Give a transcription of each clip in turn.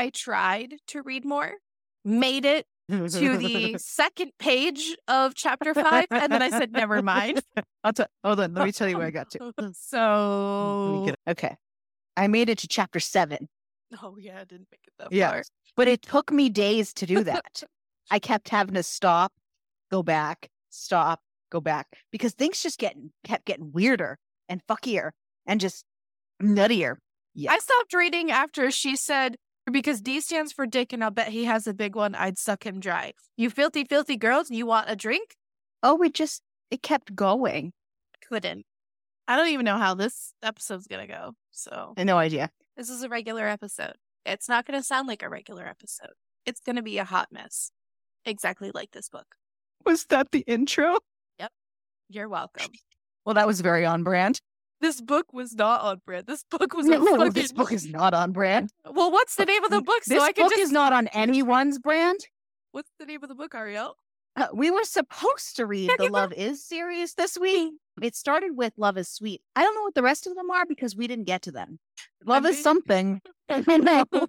I tried to read more, made it to the second page of chapter five, and then I said, never mind. I'll t- hold on. Let me tell you where I got to. Hmm. So, get. Okay. I made it to chapter seven. oh yeah, I didn't make it that Yeah. far. But it took me days to do that. I kept having to stop, go back, stop, go back because things just getting kept getting weirder and fuckier and just nuttier. Yeah. I stopped reading after she said, because D stands for dick, and I'll bet he has a big one. I'd suck him dry. You filthy, filthy girls, you want a drink? Oh, we just it kept going. Couldn't. I don't even know how this episode's gonna go. So no idea. this is a regular episode. It's not gonna sound like a regular episode. It's gonna be a hot mess. Exactly like this book. Was that the intro? Yep. You're welcome. Well, that was very on brand. This book was not on brand. This book was No, no, fucking... this book is not on brand. Well, what's the name of the book? So this I can book just. is not on anyone's brand. What's the name of the book, Ariel? Uh, we were supposed to read the Love Is series this week. It started with Love Is Sweet. I don't know what the rest of them are because we didn't get to them. Love is mean- something.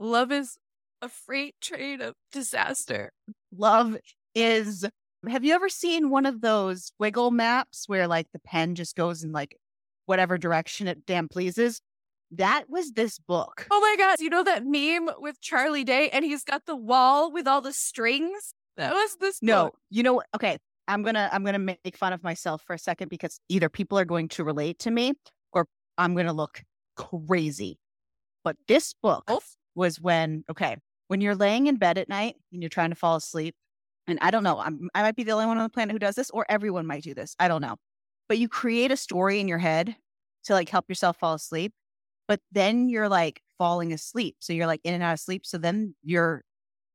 Love is a freight train of disaster. Love is. Have you ever seen one of those wiggle maps where like the pen just goes in like whatever direction it damn pleases? That was this book. Oh my god, you know that meme with Charlie Day and he's got the wall with all the strings? That was this No, book. you know what? Okay, I'm gonna I'm gonna make fun of myself for a second because either people are going to relate to me or I'm gonna look crazy. But this book Both? was when okay when you're laying in bed at night and you're trying to fall asleep, and I don't know, I'm, I might be the only one on the planet who does this, or everyone might do this. I don't know, but you create a story in your head to like help yourself fall asleep, but then you're like falling asleep, so you're like in and out of sleep. So then your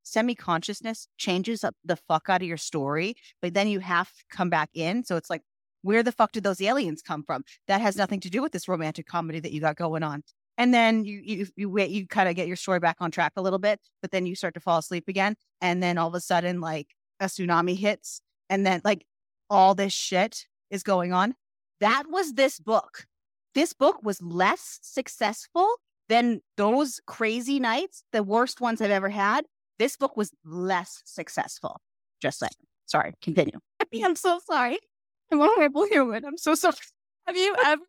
semi consciousness changes up the fuck out of your story, but then you have to come back in. So it's like, where the fuck did those aliens come from? That has nothing to do with this romantic comedy that you got going on. And then you you you wait, you kind of get your story back on track a little bit, but then you start to fall asleep again, and then all of a sudden, like a tsunami hits, and then like all this shit is going on. That was this book. This book was less successful than those crazy nights, the worst ones I've ever had. This book was less successful. Just saying. Sorry, continue. I'm so sorry. I'm a horrible human. I'm so sorry. Have you ever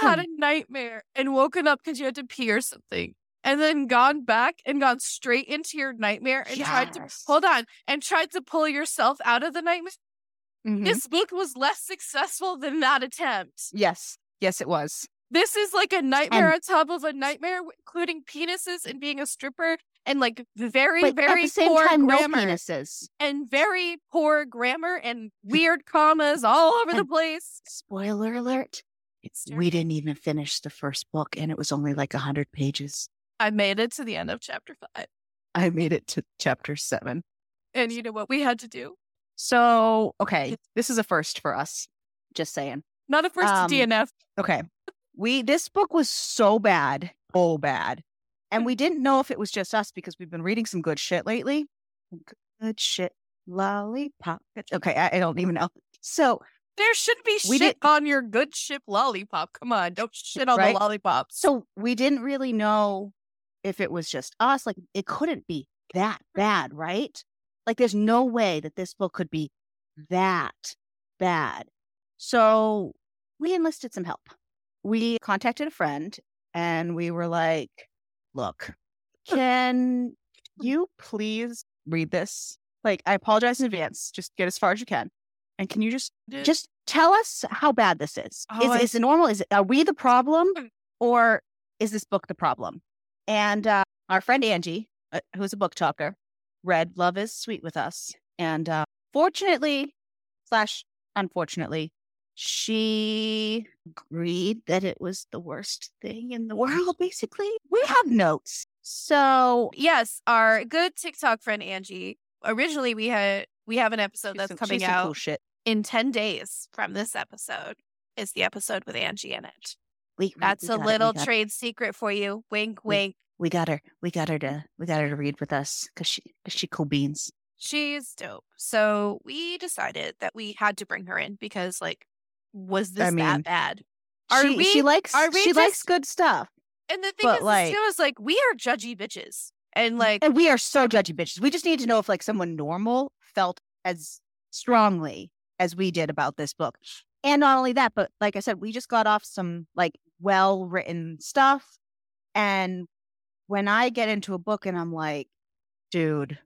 had a nightmare and woken up because you had to pee or something? And then gone back and gone straight into your nightmare and tried to hold on and tried to pull yourself out of the nightmare. Mhm. This book was less successful than that attempt. Yes. Yes, it was. This is like a nightmare And- on top of a nightmare, including penises and being a stripper and like very, But very at the same poor time, grammar no penises. and very poor grammar and weird commas all over the place. Spoiler alert. It's We didn't even finish the first book, and it was only like 100 pages. I made it to the end of chapter five. I made it to chapter seven. And you know what we had to do? So, okay, this is a first for us. Just saying. Not a first Um, DNF. Okay. We, this book was so bad, so bad. And we didn't know if it was just us because we've been reading some good shit lately. Good shit. Lollipop. Okay, I, I don't even know. So, There should be we shit on your good ship lollipop. Come on, don't shit on Right? the lollipops. so we didn't really know if it was just us. Like, it couldn't be that bad, right? Like, there's no way that this book could be that bad. So we enlisted some help. We contacted a friend and we were like, look, can you please read this? Like, I apologize in advance. Just get as far as you can. And can you just just tell us how bad this is? Oh, I is, is it normal? Is it are we the problem, or is this book the problem? And uh, our friend Angie, uh, who's a book talker, read "Love Is Sweet" with us, and uh, fortunately, slash unfortunately, she agreed that it was the worst thing in the world. Basically, we have notes, so yes, our good TikTok friend Angie. Originally, we had we have an episode that's some- coming out Cool in ten days from this episode. Is the episode with Angie in it? We, That's we a got it, we little it. trade secret for you. Wink, wink. We got her. We got her to. We got her to read with us because she. Cause she cool beans. She's dope. So we decided that we had to bring her in because, like, was this I mean, that bad? Are she, we? she likes. are we she likes good stuff. And the thing is, like- too, is like we are judgy bitches, and like And we are so judgy bitches. We just need to know if like someone normal felt as strongly as we did about this book. And not only that, but like I said, we just got off some like well written stuff. And when I get into a book and I'm like, dude,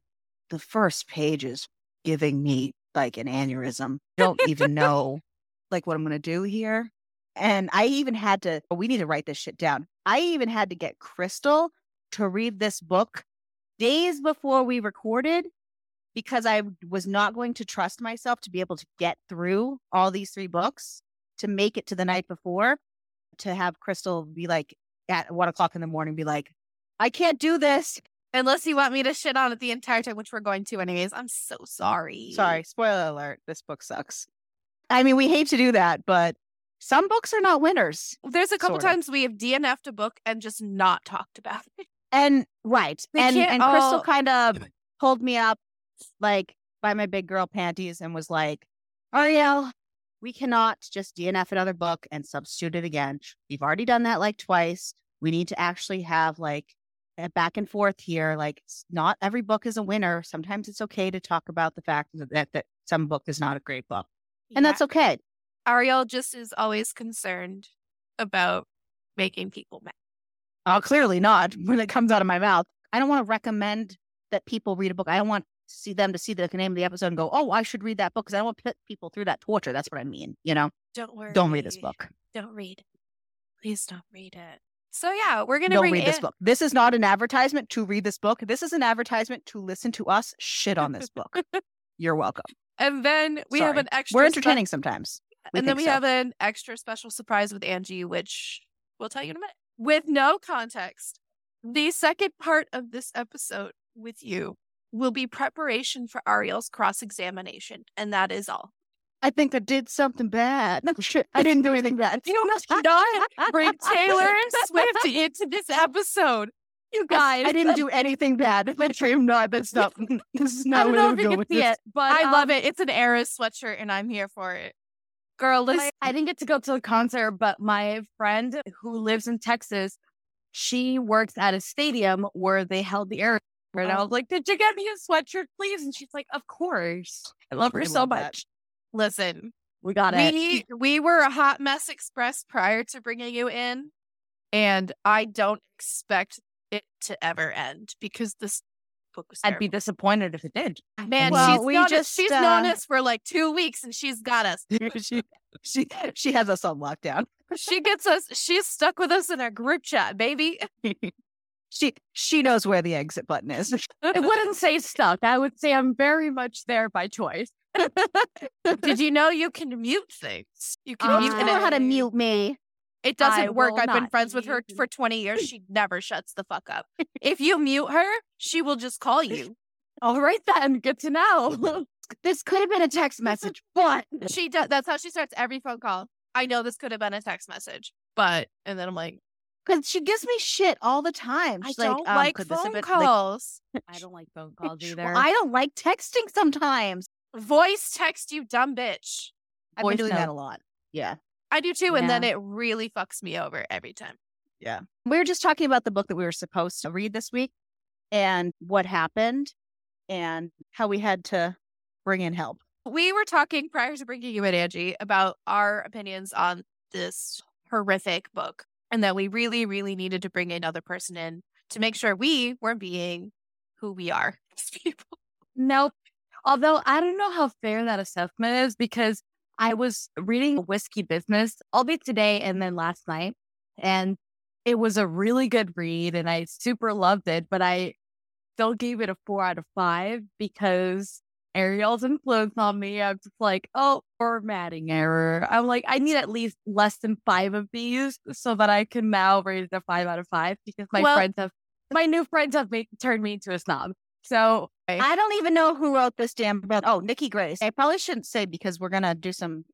the first page is giving me like an aneurysm. Don't even know like what I'm going to do here. And I even had to, we need to write this shit down. I even had to get Crystal to read this book days before we recorded because I was not going to trust myself to be able to get through all these three books to make it to the night before to have Crystal be like at one o'clock in the morning, be like, I can't do this. unless you want me to shit on it the entire time, which we're going to anyways, I'm so sorry. Sorry, spoiler alert. This book sucks. I mean, we hate to do that, but some books are not winners. There's a couple Sorta. times we have DNF'd a book and just not talked about it. And right. They and can't and Crystal kind of pulled me up like by my big girl panties and was like, Ariel, we cannot just DNF another book and substitute it again. We've already done that like twice. We need to actually have like a Eh, back and forth here. Like not every book is a winner. Sometimes it's okay to talk about the fact that that, that some book is not a great book. And that's okay. Ariel just is always concerned about making people mad. Oh, clearly not when it comes out of my mouth. I don't want to recommend that people read a book. I don't want to see them to see the name of the episode and go, oh, I should read that book because I don't want to put people through that torture. That's what I mean. You know, Don't worry. don't read this book. Don't read. Please don't read it. So yeah, we're gonna read this book. This is not an advertisement to read this book. This is an advertisement to listen to us shit on this book. You're welcome. and then we have an extra. We're spe- entertaining sometimes. We and then we so. have an extra special surprise with Angie, which we'll tell you in a minute. With no context, the second part of this episode with you will be preparation for Ariel's cross examination, and that is all. I think I did something bad. I didn't do anything bad. You must not bring Taylor Swift into this episode. You guys, I didn't do anything bad. My dream not. That's not. This is I not don't where know if you can with see this. it, but I love um, it. It's an Eras sweatshirt, and I'm here for it. Girl, listen. I, I didn't get to go to the concert, but my friend who lives in Texas, she works at a stadium where they held the air. And I Oh. was like, Did you get me a sweatshirt, please? And she's like, Of course. I love her I so love that. Listen. We got it. We we were a hot mess express prior to bringing you in, and I don't expect it to ever end because this book was. I'd be disappointed if it did. man. Well, she's known us, just, she's known uh, us for like two weeks, and she's got us. she, she, she has us on lockdown. She gets us. She's stuck with us in our group chat, baby. she she knows where the exit button is. I wouldn't say stuck. I would say I'm very much there by choice. Did you know you can mute things? You can Um, mute you know how to mute me. it doesn't I work. I've been friends with her for 20 years. She never shuts the fuck up. If you mute her, she will just call you. All right, then. Good to know. This could have been a text message, but She does. That's how she starts every phone call. I know this could have been a text message, but and then I'm like, because she gives me shit all the time. I don't um, like could this have phone been- like, calls. I don't like phone calls well, either. I don't like texting sometimes. Voice text you, dumb bitch. I've Voice been doing that a lot. Yeah. I do too, and then it really fucks me over every time. Yeah. We were just talking about the book that we were supposed to read this week and what happened and how we had to bring in help. We were talking prior to bringing you in, Angie, about our opinions on this horrific book, and that we really, really needed to bring another person in to make sure we were being who we are as people. Nope. Although I don't know how fair that assessment is because I was reading Whiskey Business, albeit today and then last night, and it was a really good read and I super loved it, but I still gave it a four out of five because Ariel's influence on me. I'm just like, oh, formatting error. I'm like, I need at least less than five of these so that I can now rate it a five out of five because my Well- friends have, my new friends have made, turned me into a snob. So I don't even know who wrote this damn book. Oh, Nikki Grace. I probably shouldn't say because we're gonna do some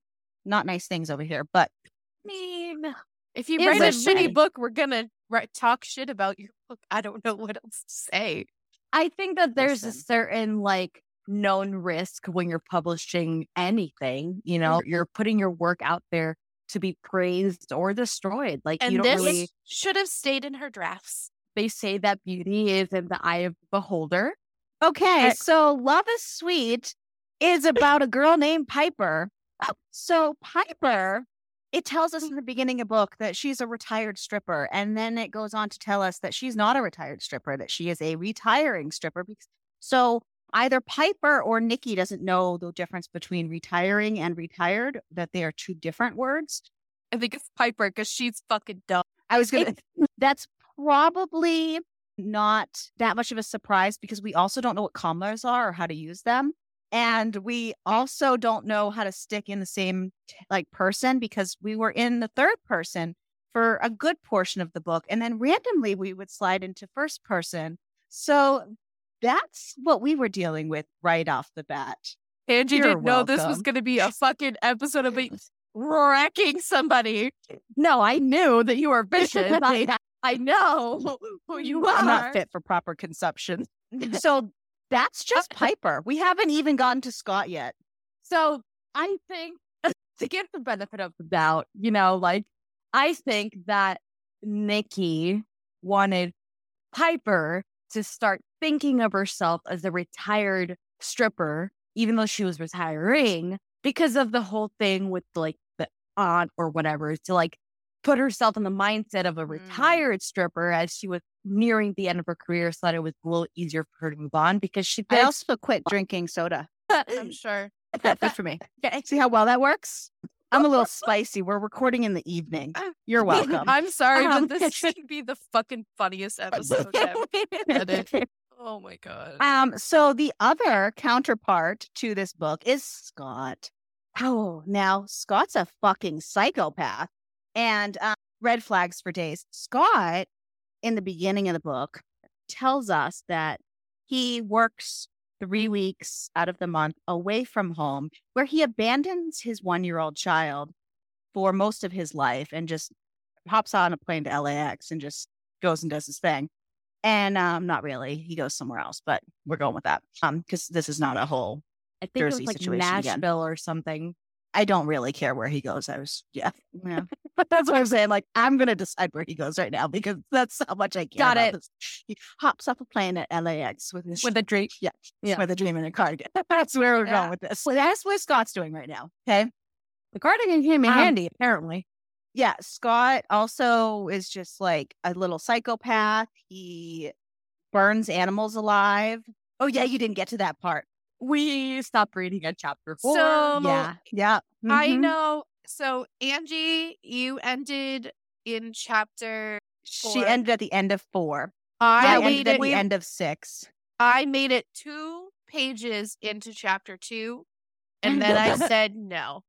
not nice things over here, but I mean, If you write a shitty book, we're gonna write, talk shit about your book. I don't know what else to say. I think that there's a certain like known risk when you're publishing anything, you know, mm-hmm. you're putting your work out there to be praised or destroyed. Like And you don't this really should have stayed in her drafts. they say that beauty is in the eye of the beholder. Okay, so Love is Sweet is about a girl named Piper. Oh. So Piper, it tells us hmm. in the beginning of the book that she's a retired stripper, and then it goes on to tell us that she's not a retired stripper, that she is a retiring stripper. So either Piper or Nikki doesn't know the difference between retiring and retired, that they are two different words. I think it's Piper because she's fucking dumb. I was gonna. that's probably not that much of a surprise because we also don't know what commas are or how to use them, and we also don't know how to stick in the same like person because we were in the third person for a good portion of the book, and then randomly we would slide into first person. So that's what we were dealing with right off the bat. Angie You're didn't know this was going to be a fucking episode of me wrecking somebody. No, I knew that you were vicious. I, I know who you are. I'm not fit for proper consumption. so that's uh, just uh, Piper. We haven't even gotten to Scott yet. So I think to give the benefit of the doubt, you know, like I think that Nikki wanted Piper to start thinking of herself as a retired stripper, even though she was retiring, because of the whole thing with like the aunt or whatever, to like put herself in the mindset of a Mm. retired stripper as she was nearing the end of her career so that it was a little easier for her to move on because she I also quit drinking soda. I'm sure. Good for me. See how well that works? I'm a little spicy. We're recording in the evening. You're welcome. I'm sorry, Um, but this should be the fucking funniest episode ever. Oh my god. um, so the other counterpart to this book is Scott. Oh, now Scott's a fucking psychopath. And um, red flags for days. Scott, in the beginning of the book, tells us that he works three weeks out of the month away from home, where he abandons his one year old child for most of his life and just hops on a plane to LAX and just goes and does his thing. And um, not really. He goes somewhere else, but we're going with that. Um, because this is not a whole I think Jersey it was like situation again. Nashville or something. I don't really care where he goes. I was, yeah, yeah. but that's what I'm saying. Like, I'm gonna decide where he goes right now because that's how much I care. Got about it. This. He hops off a plane at LAX with his With a dream. yeah, yeah. with a dream in a cardigan. That's where we're Yeah. going with this. So that's what Scott's doing right now. Okay. The cardigan came in Um, handy, apparently. Yeah. Scott also is just like a little psychopath. He burns animals alive. Oh yeah, you didn't get to that part. We stopped reading at chapter four. So yeah. Yeah. I Mhm. know. So Angie, you ended in chapter. She ended at the end of four. I I ended at it. the end of six. I made it two pages into chapter two, and then I said no.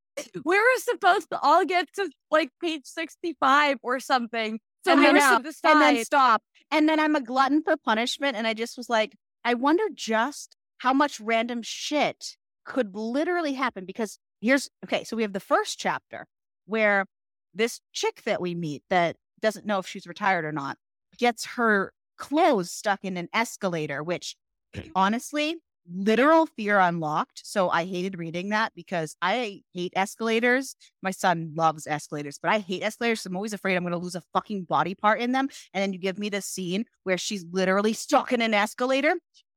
we were supposed to all get to like page 65 or something. So And we then were and then stop. And then I'm a glutton for punishment. And I just was like, I wonder just how much random shit could literally happen. Because here's okay. So we have the first chapter where this chick that we meet that doesn't know if she's retired or not gets her clothes stuck in an escalator, which honestly, literal fear unlocked. So I hated reading that because I hate escalators. My son loves escalators, but I hate escalators. So I'm always afraid I'm going to lose a fucking body part in them. And then you give me this scene where she's literally stuck in an escalator.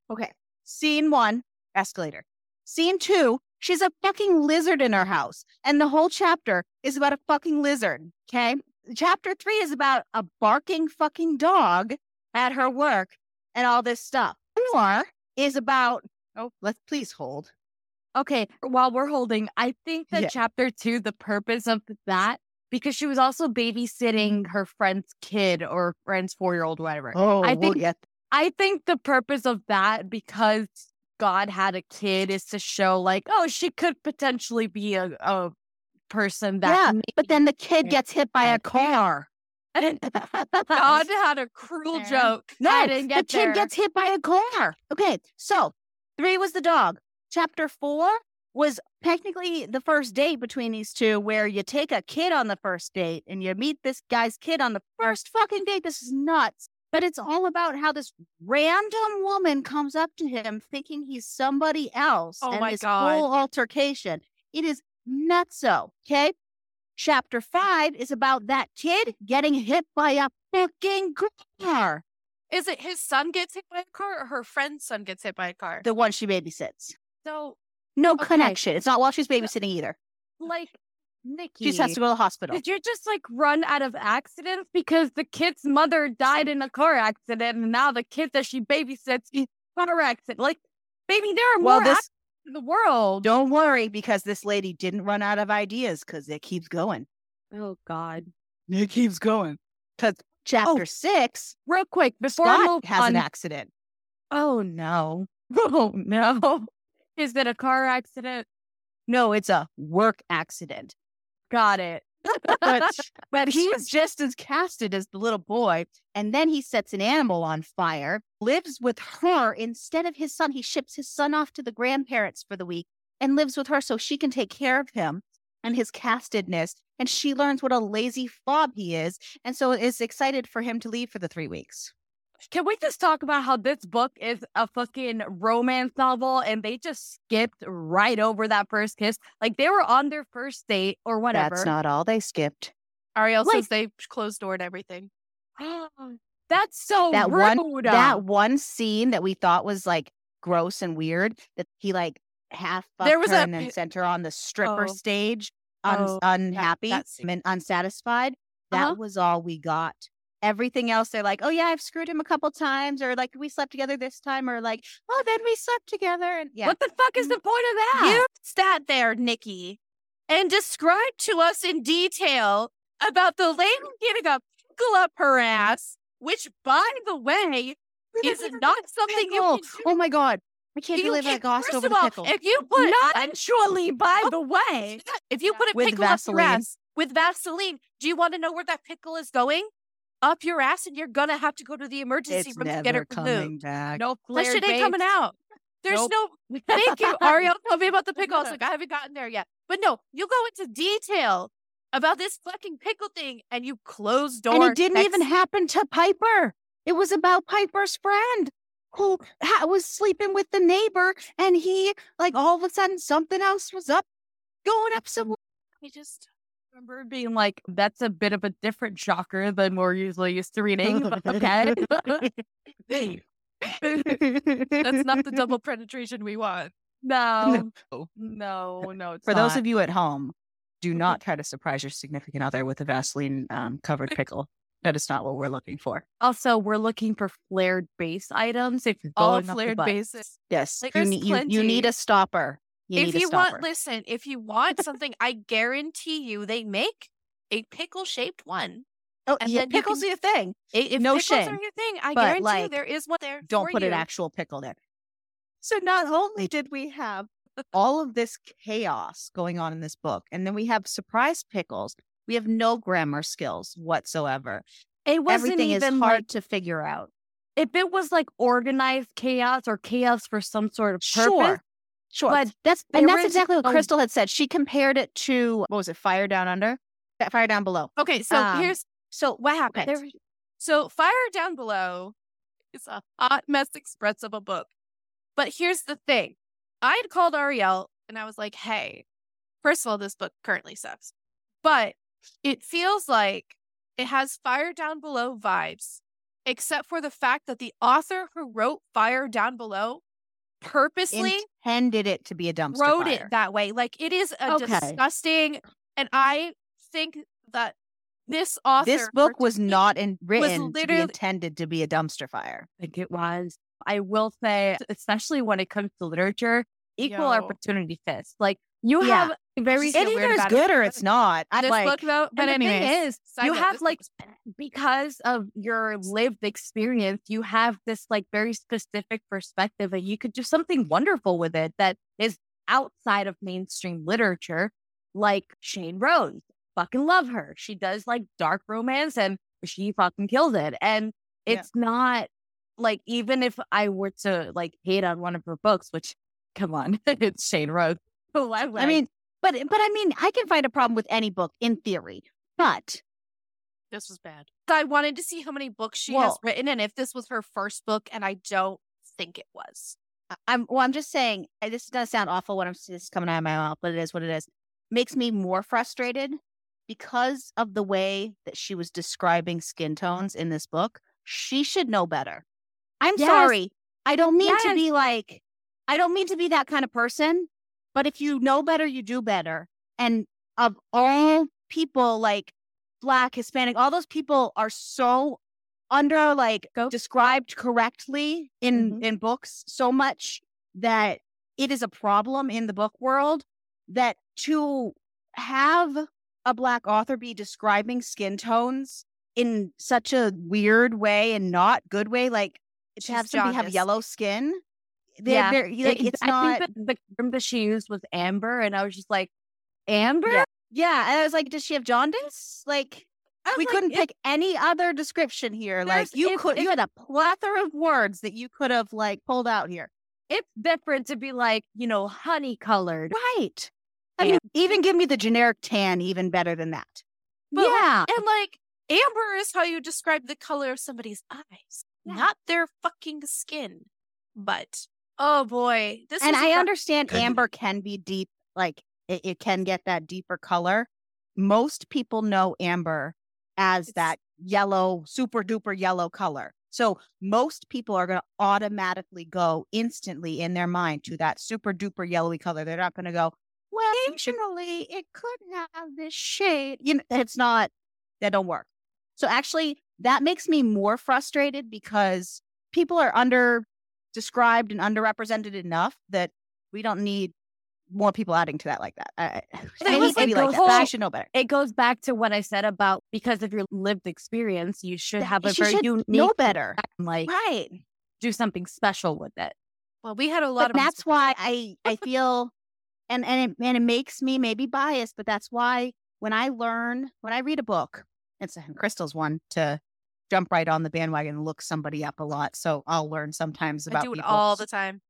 Okay. Scene one, escalator. Scene two, she's a fucking lizard in her house. And the whole chapter is about a fucking lizard. Okay. Chapter three is about a barking fucking dog at her work and all this stuff. Four is about, oh, let's please hold. Okay, while we're holding, I think that Yeah. chapter two, the purpose of that, because she was also babysitting her friend's kid or friend's four year old, whatever. Oh, I we'll think- get I think the purpose of that, because God had a kid, is to show like, oh, she could potentially be a, a person that. Yeah, but then the kid gets hit by a car. God had a cruel joke. No, I didn't the kid there. gets hit by a car. Okay, so three was the dog. Chapter four was technically the first date between these two, where you take a kid on the first date and you meet this guy's kid on the first fucking date. This is nuts. But it's all about how this random woman comes up to him thinking he's somebody else. Oh and my this God. whole altercation. It is nutso. Okay. Chapter five is about that kid getting hit by a fucking car. Is it his son gets hit by a car or her friend's son gets hit by a car? The one she babysits. So, No Okay. connection. It's not while she's babysitting either. Like, Nikki. She just has to go to the hospital. Did you just like run out of accidents because the kid's mother died in a car accident and now the kid that she babysits is car accident? Like, baby, there are Well, more this accidents in the world. don't worry because this lady didn't run out of ideas because it keeps going. Oh God. It keeps going. Because oh, chapter six, Real quick, before I Scott move has on. an accident. oh no. Oh no. Is it a car accident? No, it's a work accident. Got it. But but he's just as casted as the little boy. And then he sets an animal on fire, lives with her instead of his son. He ships his son off to the grandparents for the week and lives with her so she can take care of him and his castedness. And she learns what a lazy fob he is. And so is excited for him to leave for the three weeks. Can we just talk about how this book is a fucking romance novel and they just skipped right over that first kiss? Like they were on their first date or whatever. That's not all they skipped. Ariel Like- says they closed door and everything. That's so that rude. one that one scene that we thought was like gross and weird that he like half There there was was her a and then sent her on the stripper Oh. stage un- Oh, unhappy that scene. and unsatisfied that Uh-huh. was all we got everything else they're like oh yeah i've screwed him a couple times or like we slept together this time or like oh then we slept together and yeah What the fuck is mm. the point of that? You sat there, Nikki, and described to us in detail about the lady getting a pickle up her ass, which, by the way, is not something you Pickle. can do. oh my god i can't You believe i can't- glossed first over the all, pickle If you put Not actually, by oh. the way. if you put a With pickle up your ass with Vaseline, do you want to know where that pickle is going? Up your ass, and you're gonna have to go to the emergency it's room to get it coming removed. back No That shit ain't coming out. There's Nope. no. Thank you, Ariel. Tell me about the pickle. I was like, I haven't gotten there yet. But no, you go into detail about this fucking pickle thing, and you close door. And it didn't next- even happen to Piper. It was about Piper's friend who ha- was sleeping with the neighbor, and he, like, all of a sudden, something else was up, going up some. Mm-hmm. I just. Remember being like, that's a bit of a different shocker than we're usually used to reading. but okay. That's not the double penetration we want. no. No. No, For those of you at home, do not try to surprise your significant other with a Vaseline um, covered pickle. That is not what we're looking for. Also, we're looking for flared base items. If you're All flared bases. Yes, Like, you, you, you need a stopper. You if you want, listen, if you want something, I guarantee you they make a pickle shaped one. oh, and yeah, then pickles can- are your thing. If No pickles shame. are your thing, I guarantee you there is one there. Don't put you. an actual pickle there. So not only did we have all of this chaos going on in this book, and then we have surprise pickles. We have no grammar skills whatsoever. It wasn't Everything is even hard like to figure out. if it was like organized chaos or chaos for some sort of purpose. Sure. Sure. But that's there and that's exactly what Crystal had said. She compared it to what was it, Fire Down Under? Fire Down Below. Okay, so Um, here's So what happened. There- So Fire Down Below is a hot mess express of a book. But here's the thing. I had called Ariel and I was like, hey, first of all, this book currently sucks. But it feels like it has Fire Down Below vibes, except for the fact that the author who wrote Fire Down Below purposely intended it to be a dumpster wrote fire. it that way. Like it is a Okay. disgusting, and I think that this author, This book was particularly- not in, written to be intended to be a dumpster fire. I think it was. I will say, especially when it comes to literature, equal Yo. opportunity fist. Like you Yeah. have very Just It either is about it. good or it's not. I This like, book though, But the thing is, you note, have like because of your lived experience, you have this like very specific perspective, and you could do something wonderful with it that is outside of mainstream literature, like Shain Rose. Fucking love her. She does like dark romance, and she fucking kills it. And Yeah. it's not like even if I were to like hate on one of her books, which come on, it's Shain Rose. Why would oh, I mean, but eh, but I mean, I can find a problem with any book in theory, but this was bad. I wanted to see how many books she has written and if this was her first book, and I don't think it was. I- I'm well. I'm just saying this does sound awful when I'm this is coming out of my mouth, but it is what it is. Makes me more frustrated because of the way that she was describing skin tones in this book, she should know better. I'm Yes. sorry. I don't mean to be like, I don't mean to be that kind of person, but if you know better, you do better. And of all people, like Black, Hispanic, all those people are so under like Go. described correctly in Mhm. in books so much that it is a problem in the book world that to have a black author be describing skin tones in such a weird way and not good way like to have somebody have yellow skin they're, Yeah, they're, like, It- it's I not think that the term that she used was amber, and I was just like, amber. Yeah. yeah and i was like does she have jaundice like we like, couldn't it- pick any other description here like you could you had a plethora of words that you could have like pulled out here It's different to be like, you know, honey colored. right I mean, even give me the generic tan even better than that But like- yeah. And like amber is how you describe the color of somebody's eyes, Yeah. not their fucking skin. But oh boy, this and was a I pro- understand amber can be deep, like it, it can get that deeper color. Most people know amber as It's- that yellow, super duper yellow color. So most people are going to automatically go instantly in their mind to that super duper yellowy color. They're not going to go, well, actually, it could have this shade. You know, it's not, that don't work. So actually, that makes me more frustrated because people are under described and underrepresented enough that we don't need more people adding to that like that. I, I- It it was like be the like that. She whole- should know better. It goes back to what I said about because of your lived experience, you should have a she very should unique know better. and, like Right. do something special with it. well, we had a lot But of that's why I I feel and and it, and it makes me maybe biased, but that's why when I learn when I read a book, it's and Crystal's one to jump right on the bandwagon and look somebody up a lot. So I'll learn sometimes I about do it people. all the time.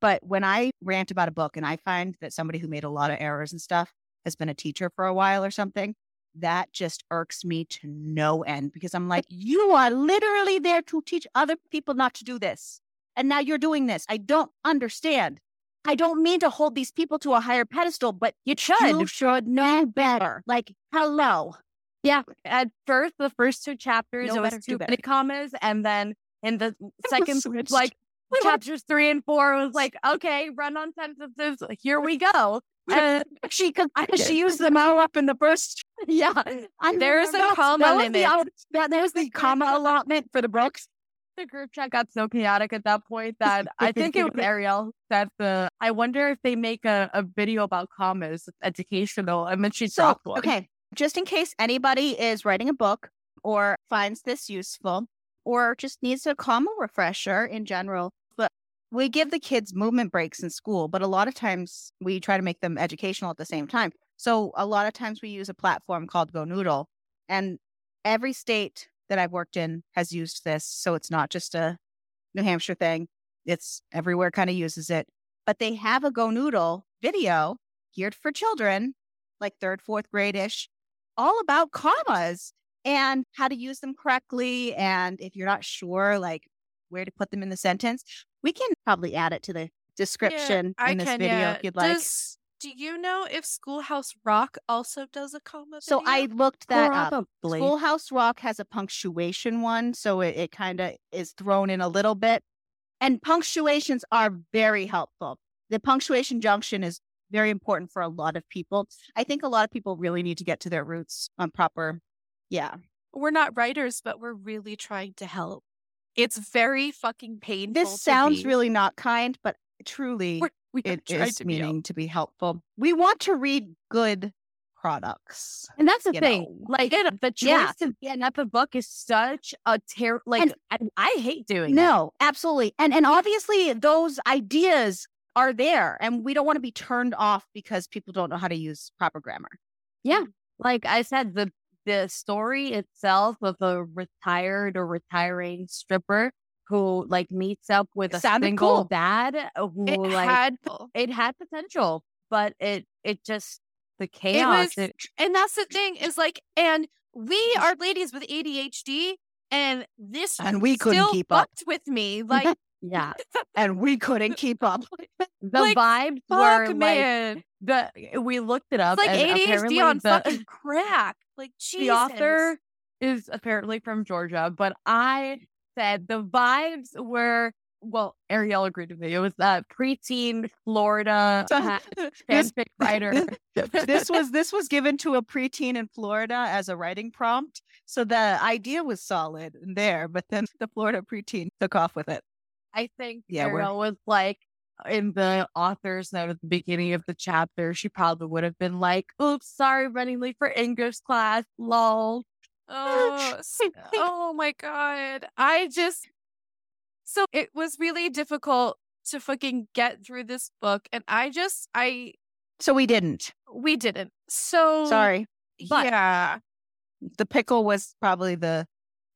But when I rant about a book and I find that somebody who made a lot of errors and stuff has been a teacher for a while or something, that just irks me to no end because I'm like, you are literally there to teach other people not to do this. And now you're doing this. I don't understand. I don't mean to hold these people to a higher pedestal, but You should. you should know better. Like, hello. Yeah. At first, the first two chapters, Know it was better, too do many commas. And then in the second, like We were- chapters three and four, it was like, okay, run on sentences. Here we go. And She, cause she used them all up in the first. yeah. I There's a comma that was the that, there's the comma allotment for the books. The group chat got so chaotic at that point that I think it was Ariel that the I wonder if they make a, a video about commas educational and then she So, dropped one. okay, just in case anybody is writing a book or finds this useful or just needs a comma refresher in general, but we give the kids movement breaks in school, but a lot of times we try to make them educational at the same time. So a lot of times we use a platform called GoNoodle, and every state that I've worked in has used this. So it's not just a New Hampshire thing. It's everywhere kind of uses it. But they have a GoNoodle video geared for children, like third, fourth grade ish, all about commas and how to use them correctly. And if you're not sure, like where to put them in the sentence, we can probably add it to the description I in this can, video yeah. if you'd like. Does, do you know if Schoolhouse Rock also does a comma? So I looked that up. Probably. Schoolhouse Rock has a punctuation one, so it, it kind of is thrown in a little bit. And punctuations are very helpful. The punctuation junction is very important for a lot of people. I think a lot of people really need to get to their roots on proper. Yeah. we're not writers, but we're really trying to help. It's very fucking painful. This to sounds read. really not kind, but truly We're, we it to be meaning to be helpful. We want to read good products. And that's the thing. know. Like the choice Yeah. to get up a book is such a ter like And- I, I hate doing that. No, absolutely. And and obviously those ideas are there and we don't want to be turned off because people don't know how to use proper grammar. Yeah. Like I said, the the story itself of a retired or retiring stripper who like meets up with It a single cool. dad who It like had, it had potential, but it it just the chaos. was, and that's the thing is like, and we are ladies with ADHD, and this And we couldn't keep up. with me. Like Yeah. and we couldn't keep up. The Like, vibes Fuck, were like man. the eh, we looked it up. it's like ADHD on the, fucking crack. Like, Jesus. the author is apparently from Georgia, but I said the vibes were well, Ariel agreed with me. It was that preteen Florida fanfic writer. this was this was given to a preteen in Florida as a writing prompt. So the idea was solid there, but then the Florida preteen took off with it. I think Yeah, we're- was like in the author's note at the beginning of the chapter, she probably would have been like, oops, sorry, running late for English class. Lol. Oh, eh, oh my god. I just so it was really difficult to fucking get through this book and I just I So we didn't. we didn't. So Sorry. but- yeah. The pickle was probably the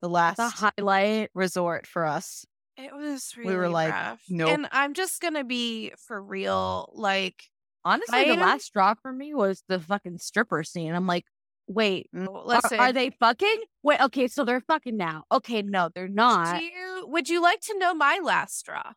the last The highlight. resort for us. It was really We were like, rough. nope. And I'm just gonna be for real, like Honestly, I the last straw for me was the fucking stripper scene. I'm like, wait, Mm. are- are, they fucking? Wait, okay, so they're fucking now. Okay, no, they're not. you, would you like to know my last straw?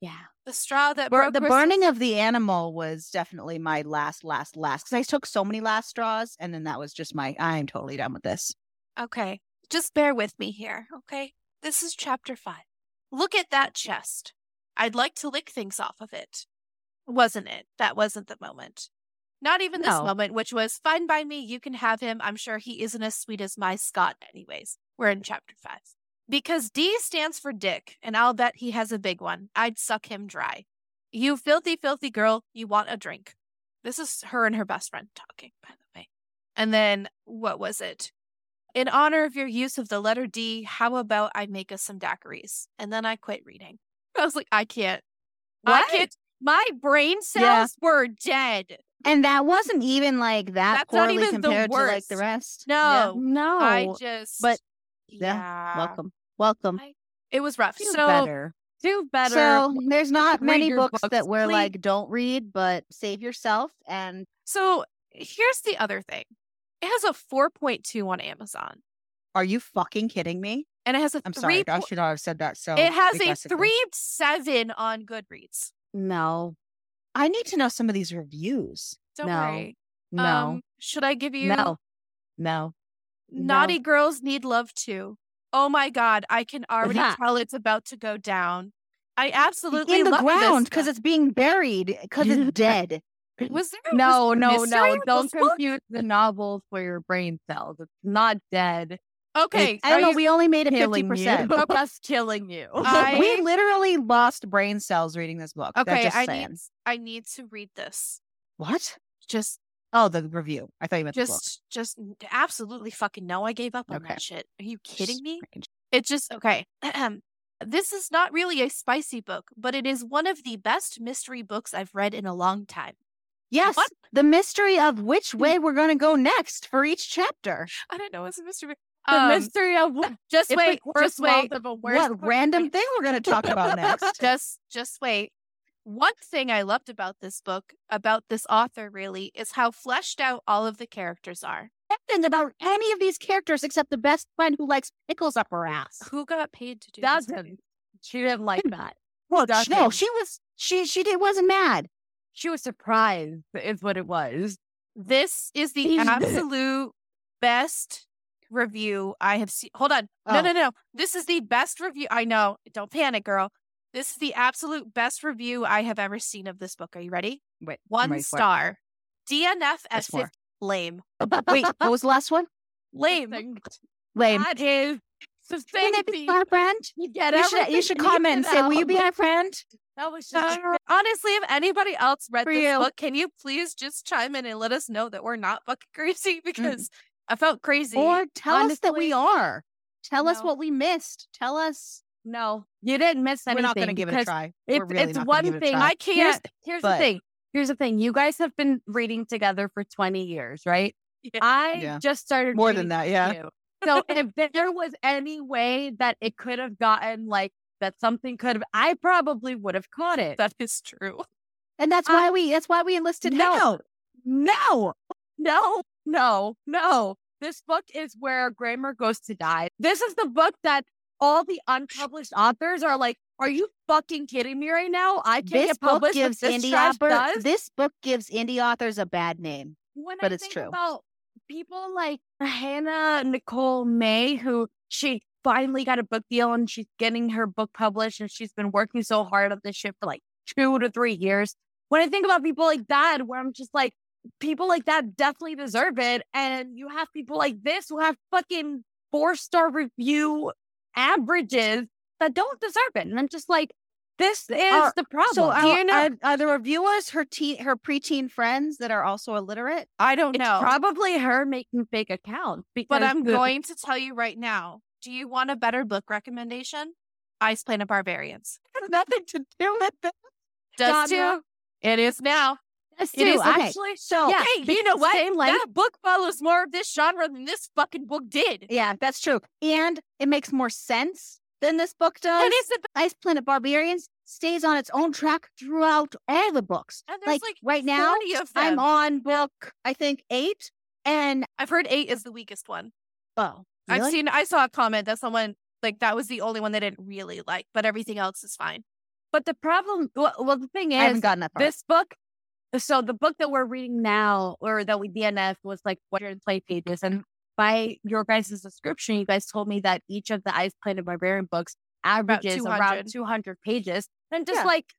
Yeah. The straw that Bur- the burning of the animal was definitely my last, last, last. Because I took so many last straws, and then that was just my. I'm totally done with this. Okay, just bear with me here, okay? This is chapter five. Look at that chest. I'd like to lick things off of it. Wasn't it? That wasn't the moment. Not even this No. moment, which was fine by me. You can have him. I'm sure he isn't as sweet as my Scott, anyways. We're in chapter five. Because D stands for dick, and I'll bet he has a big one. I'd suck him dry. You filthy, filthy girl, you want a drink. This is her and her best friend talking, by the way. And then, what was it? In honor of your use of the letter D, how about I make us some daiquiris? And then I quit reading. I was like, I can't. What? I can't. My brain cells Yeah. were dead. And that wasn't even like that That's not poorly even the compared to like worst. the rest. No, No. I just. but- yeah, yeah, Welcome, welcome. It was rough. Do so better. Do better. So there's not Read many books, books, that we're please. like don't read, but save yourself. And So here's the other thing. It has a 4.2 on Amazon, are you fucking kidding me? and it has a I'm sorry, I should not have said that. So it has a three seven on Goodreads. no. I need to know some of these reviews. Don't No. worry. No. Um, should I give you no. No. Naughty No. Girls Need Love Too? Oh my God, I can already tell it's about to go down. I absolutely in the love ground this because it's being buried because it's dead. Was there No, was no, no. Don't this book? confuse the novels for your brain cells. It's not dead. Okay, I don't know. you- We only made it fifty Killing you. percent. Just killing you. I- we literally lost brain cells reading this book. Okay. just I saying. need I need to read this. What? Just Oh, the review. I thought you meant the book. just just absolutely fucking no. I gave up on Okay. that shit. Are you kidding Just me? freaking- It just okay. this is not really a spicy book, but it is one of the best mystery books I've read in a long time. Yes, What? the mystery of which way we're going to go next for each chapter. I don't know. It's a mystery. The Um, mystery of just wait. Just wait. of a worst what random thing we're going to talk about next? just just wait. One thing I loved about this book, about this author really, is how fleshed out all of the characters are. Nothing about any of these characters except the best friend who likes pickles up her ass. Who got paid to do this? Doesn't. She didn't like that. Well, no, Doesn't. she was she she did wasn't mad. She was surprised, is what it was. This is the absolute best review I have seen. Hold on. No, Oh. no, no. This is the best review. I know. Don't panic, girl. This is the absolute best review I have ever seen of this book. Are you ready? Wait, One ready star. DNF at There's 50. Lame. Wait, what was the last one? Lame. Lame. That is Can succinct. be our friend? You get You should, you should comment and say, "Will you be our friend?" That was just Uh, honestly, if anybody else read this you. book, can you please just chime in and let us know that we're not fucking crazy? Because I felt crazy. Or tell us that we are. Tell us what we missed. Tell us no. You didn't miss anything. we're not going to give it a try. Really it's one gonna it a thing. I can't. here's but- the thing. Here's the thing. You guys have been reading together for 20 years, right? Yeah. I Yeah. just started More than that, yeah. So if there was any way that it could have gotten like that something could have I probably would have caught it. That is true. And that's I- why um, we that's why we enlisted No. Hangout. No, no, no, no. This book is where Grammar goes to die. This is the book that all the unpublished authors are like, "Are you fucking kidding me right now? I can't This get book gives this indie author, does." this book gives indie authors a bad name. when but I it's think true. about people like Hannah Nicole May, who she finally got a book deal and she's getting her book published and she's been working so hard on this shit for like two to three years. When I think about people like that, where I'm just like, people like that definitely deserve it. And you have people like this who have fucking four star review averages that don't deserve it. And I'm just like, this is Are- the problem. So Do are, you know- are, are the reviewers her teen, her preteen friends that are also illiterate? I don't it's know. probably her making fake accounts. But I'm going to tell you right now. Do you want a better book recommendation? Ice Planet Barbarians. Has nothing to do with it. Does too. It is now. Yes, It is too, okay. actually. So Yeah, hey, you know what? same length. That book follows more of this genre than this fucking book did. Yeah, that's true. And it makes more sense than this book does. And Ice Planet Barbarians stays on its own track throughout all the books. and there's Like, like, right now, of them. I'm on book, I think, eight. And I've heard eight is the weakest one. oh, I've seen. I saw a comment that someone like that was the only one they didn't really like, but everything else is fine. But the problem, well, well the thing I haven't is, gotten that far. this book, so the book that we're reading now, or that we DNF, was like 120 pages. And by your guys' description, you guys told me that each of the Ice Planet Barbarian books averages 200. around 200 pages. And just Yeah. like,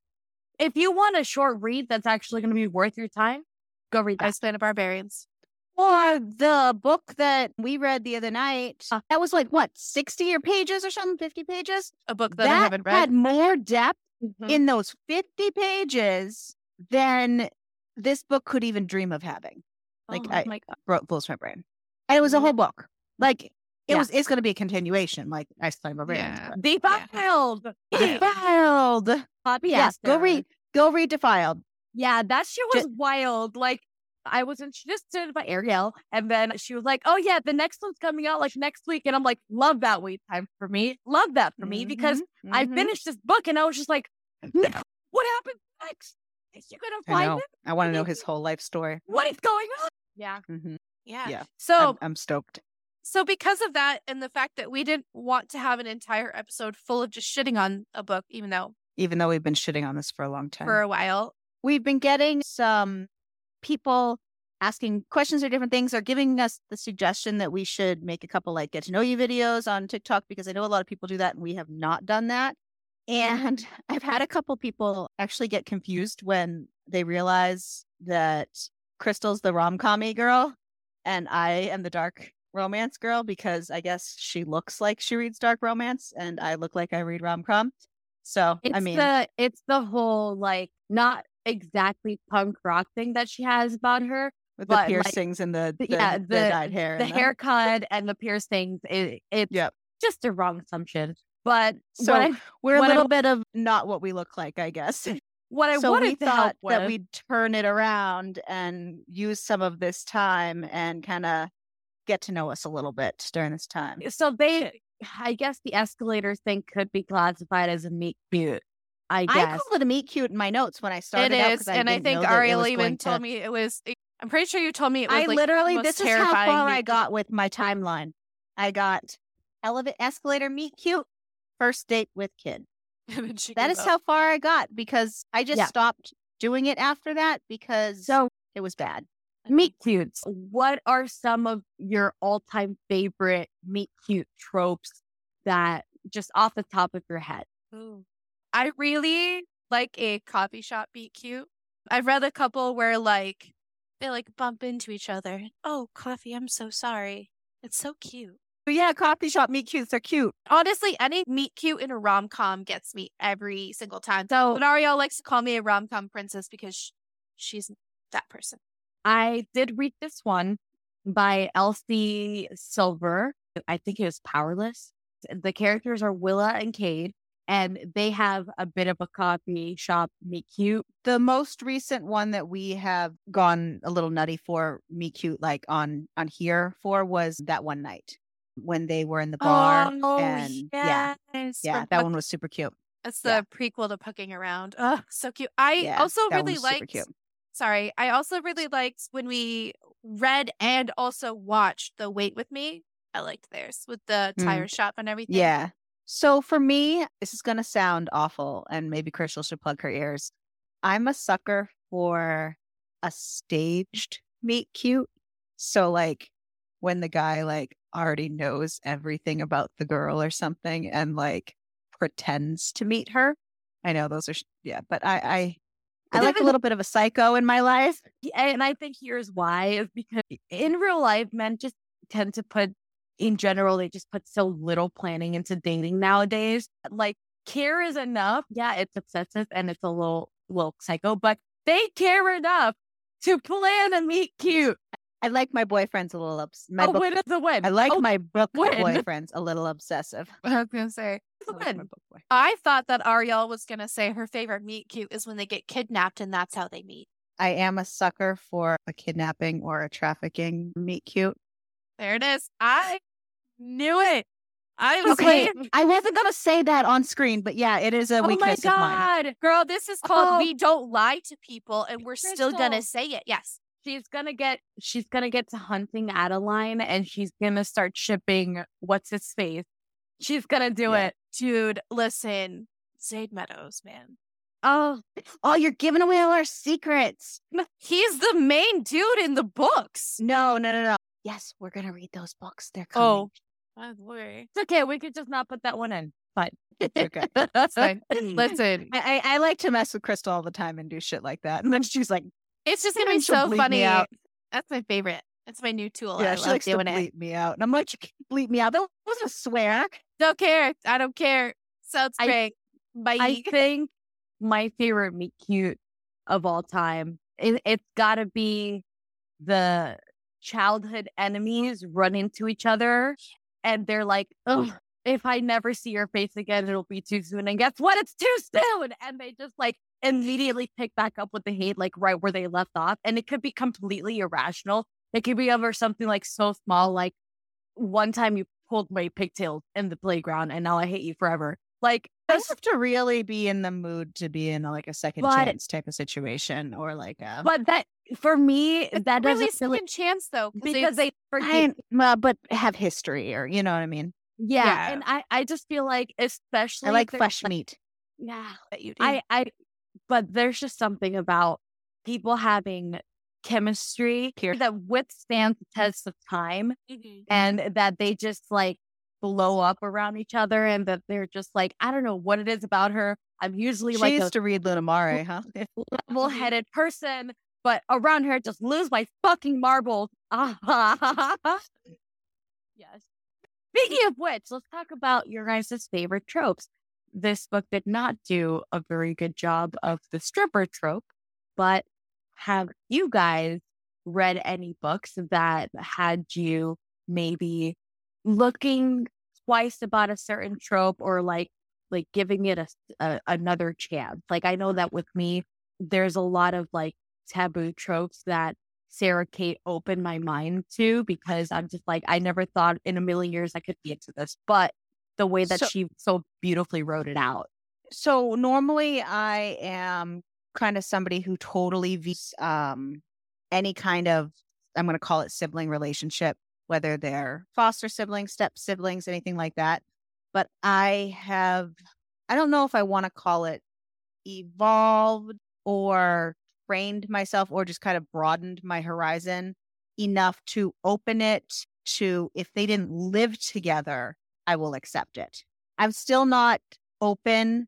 if you want a short read that's actually going to be worth your time, go read that. Ice Planet Barbarians. Or the book that we read the other night, Uh. that was like what, 60 or pages or something, 50 pages? A book that, I haven't read. had more depth Mhm. in those 50 pages than this book could even dream of having. Like, oh I- my god. Bro- blows my brain. And it was a whole book. Like, it Yeah. was, it's going to be a continuation, like Ice Planet Barbarians. Yeah. Defiled. Defiled. Copy Yeah, go read, go read Defiled. Yeah, that shit was wild. Like, I was introduced by Ariel, and then she was like, "Oh yeah, the next one's coming out like next week," and I'm like, "Love that wait time for me. Love that for me because Mhm, I mhm. finished this book and I was just like, no, what happens next? Is you gonna I find know. it? I want to know his whole life story. What is going on?" Yeah, Mhm. Yeah. Yeah. So I'm, I'm stoked. so because of that and the fact that we didn't want to have an entire episode full of just shitting on a book, even though Even though we've been shitting on this for a long time. for a while, we've been getting some people asking questions or different things or giving us the suggestion that we should make a couple like get to know you videos on TikTok because I know a lot of people do that and we have not done that. And I've had a couple people actually get confused when they realize that Crystal's the rom commy girl and I am the dark romance girl because I guess she looks like she reads dark romance and I look like I read rom com. So it's I mean, the it's the whole like not exactly punk rock thing that she has about her. with but, the like, piercings and the, the, yeah, the the- dyed hair, The and haircut and the piercings, it, it's Yep. just a wrong assumption. But So I, We're a what I little bit of not what we look like, I guess. what I so wanted we thought with, that we'd turn it around and use some of this time and kind of get to know us a little bit during this time. so they, I guess the escalator thing could be classified as a meet cute. I I guess. called it a meet cute in my notes when I it started out is, I and I think Ariel even told to- me it was. I'm pretty sure you told me it was. I like, literally, this is how far I got with my timeline. I got elevator, escalator, meet cute, first date with kid. And then she That is up. how far I got because I just Yeah. stopped doing it after that because so it was bad. meet cutes. What are some of your all-time favorite meet cute tropes that just off the top of your head? Ooh. I really like a coffee shop beat cute. I've read a couple where like they like bump into each other. Oh, coffee, I'm so sorry. It's so cute. But yeah, coffee shop meet cutes are cute. Honestly, any meet cute in a rom com gets me every single time. So Ariel likes to call me a rom com princess because sh- she's that person. I did read this one by Elsie Silver. I think it was Powerless. The characters are Willa and Cade, and they have a bit of a coffee shop meet cute. The most recent one that we have gone a little nutty for me cute like on on here for was that one night when they were in the bar oh, and yeah yes. yeah from that Puck- one was super cute. It's the yeah. prequel to Pucking Around. Oh, so cute. I Yeah, also really liked. Sorry, I also really liked when we read and also watched the Wait with Me. I liked theirs with the Mm. tire shop and everything. Yeah. So for me, this is going to sound awful, and maybe Crystal should plug her ears. I'm a sucker for a staged meet cute. So like when the guy like already knows everything about the girl or something and like pretends to meet her. I know those are sh- yeah, but I I I like a little bit of a psycho in my life. And I think here's why is because in real life, men just tend to put, in general, they just put so little planning into dating nowadays. Like, care is enough. Yeah, it's obsessive and it's a little, little psycho, but they care enough to plan a meet cute. I like my boyfriends a little obs- my oh, a book- win is a win. I like Oh, my book win. boyfriends a little obsessive. I was gonna say. I like my win. book boy. I thought that Ariel was gonna say her favorite meet cute is when they get kidnapped and that's how they meet. I am a sucker for a kidnapping or a trafficking meet cute. There it is. I knew it. I was Okay, waiting. I wasn't gonna say that on screen, but yeah, it is a Oh my weakness of mine. God. Girl, this is called Oh. We Don't Lie to People, and we're still gonna say it. Yes. She's gonna get she's gonna get to hunting Adeline and she's gonna start shipping what's his face. She's gonna do Yeah. it. Dude, listen. Zade Meadows, man. Oh, Oh, you're giving away all our secrets. He's the main dude in the books. No, no, no, no. Yes, we're gonna read those books. They're coming. Oh. The way. it's okay. We could just not put that one in. But okay. That's fine. Listen, I, I I like to mess with Crystal all the time and do shit like that, and then she's like, it's just gonna be so funny. That's my favorite. That's my new tool. "Yeah, I she love likes to doing it. bleep me out," and I'm like, "You can't bleep me out. That wasn't a swear." Don't care. I don't care. Sounds I- great. Bye. I think my favorite meet cute of all time. It, it's got to be the childhood enemies run into each other, and they're like, "Oh, if I never see your face again, it'll be too soon." And guess what? It's too soon. And they just like immediately pick back up with the hate, like right where they left off. And it could be completely irrational. It could be over something like so small, like one time you pulled my pigtails in the playground, and now I hate you forever. Like I have to really be in the mood to be in a, like a second But- chance type of situation, or like a But that for me, It's that really doesn't second chance though, because they well, but have history, or you know what I mean. yeah, Yeah. and I I just feel like especially I like fresh flesh meat. Yeah, that you do. I I but there's just something about people having chemistry Here. that withstands the test of time Mhm. and that they just like blow up around each other and that they're just like I don't know what it is about her. I'm usually She like a used to read Luna Mare, huh? level headed person, but around her, just lose my fucking marbles. yes. Speaking of which, let's talk about your guys' favorite tropes. This book did not do a very good job of the stripper trope, but have you guys read any books that had you maybe looking twice about a certain trope or like like giving it a, a another chance. Like I know that with me, there's a lot of like taboo tropes that Sara Cate opened my mind to because I'm just like I never thought in a million years I could be into this, but the way that So- she so beautifully wrote it out. So normally I am kind of somebody who totally views um any kind of I'm going to call it sibling relationship, whether they're foster siblings, step siblings, anything like that. But I have I don't know if I want to call it evolved or trained myself or just kind of broadened my horizon enough to open it to if they didn't live together, I will accept it. I'm still not open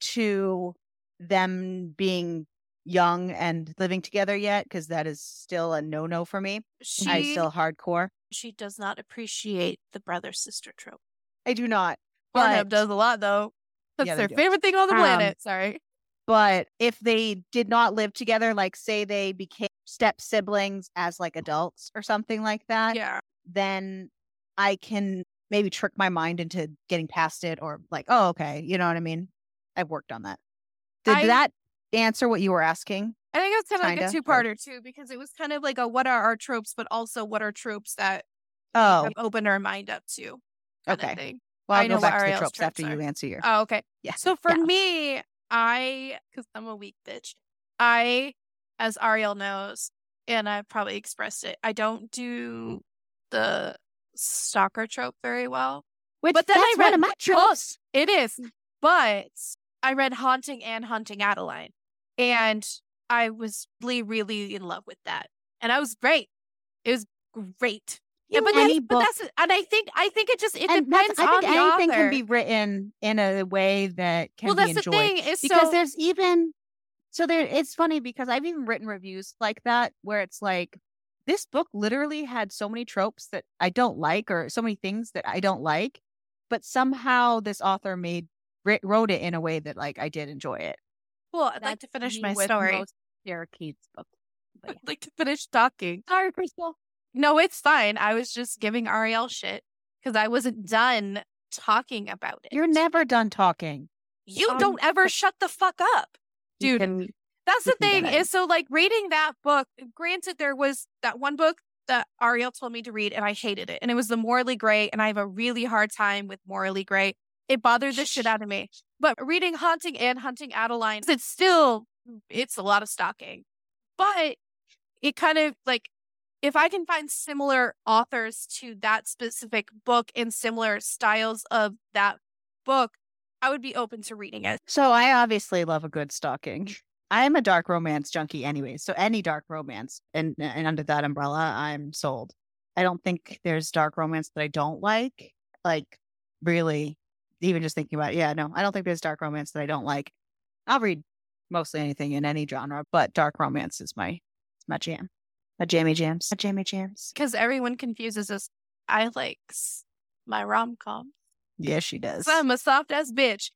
to them being young and living together yet because that is still a no no for me. She I still hardcore. she does not appreciate the brother sister trope. I do not. Pornhub does a lot though. That's Yeah, their favorite thing on the Um, planet. Sorry. But if they did not live together, like say they became step siblings as like adults or something like that, Yeah. then I can maybe trick my mind into getting past it or like, oh, okay. You know what I mean? I've worked on that. Did I- that answer what you were asking? I think it's kind of like Kinda, a two parter too, because it was kind of like a what are our tropes, but also what are tropes that Oh, have opened our mind up to. Okay. well, I I'll know go what back to the tropes tropes after you answer your. Oh, okay. Yeah. So for Yeah. me, I because I'm a weak bitch. I, as Ariel knows, and I've probably expressed it, I don't do the stalker trope very well. Which But then that's I read one of my oh, tropes. It is. Mm. But I read Haunting and Hunting Adeline. And I was really, really in love with that. And I was great. It was great. Yeah, but, any that's, but that's and I think I think it just it and depends I think anything author. can be written in a way that can well, be that's enjoyed. the thing is because so there's even so there it's funny because I've even written reviews like that where it's like this book literally had so many tropes that I don't like or so many things that I don't like, but somehow this author made wrote it in a way that like I did enjoy it. cool. I'd like to finish my story. Sara Cate's books. But I'd like to finish talking. Sorry, Crystal. No, it's fine. I was just giving Ariel shit because I wasn't done talking about it. You're never done talking. You Um, don't ever shut the fuck up. Dude, can- That's the thing is so like reading that book. Granted, there was that one book that Ariel told me to read, and I hated it, and it was the Morally Gray, and I have a really hard time with Morally Gray. It bothered the shit out of me. But reading Haunting and Hunting Adeline, it's still it's a lot of stalking, but it kind of like if I can find similar authors to that specific book and similar styles of that book, I would be open to reading it. So I obviously love a good stalking. I am a dark romance junkie anyway. So any dark romance and and under that umbrella, I'm sold. I don't think there's dark romance that I don't like. Like really, even just thinking about it, yeah, no, I don't think there's dark romance that I don't like. I'll read mostly anything in any genre, but dark romance is my my jam. My jammy jams. My jammy jams. because everyone confuses us. I like s- my rom com. Yeah, she does. I'm a soft ass bitch.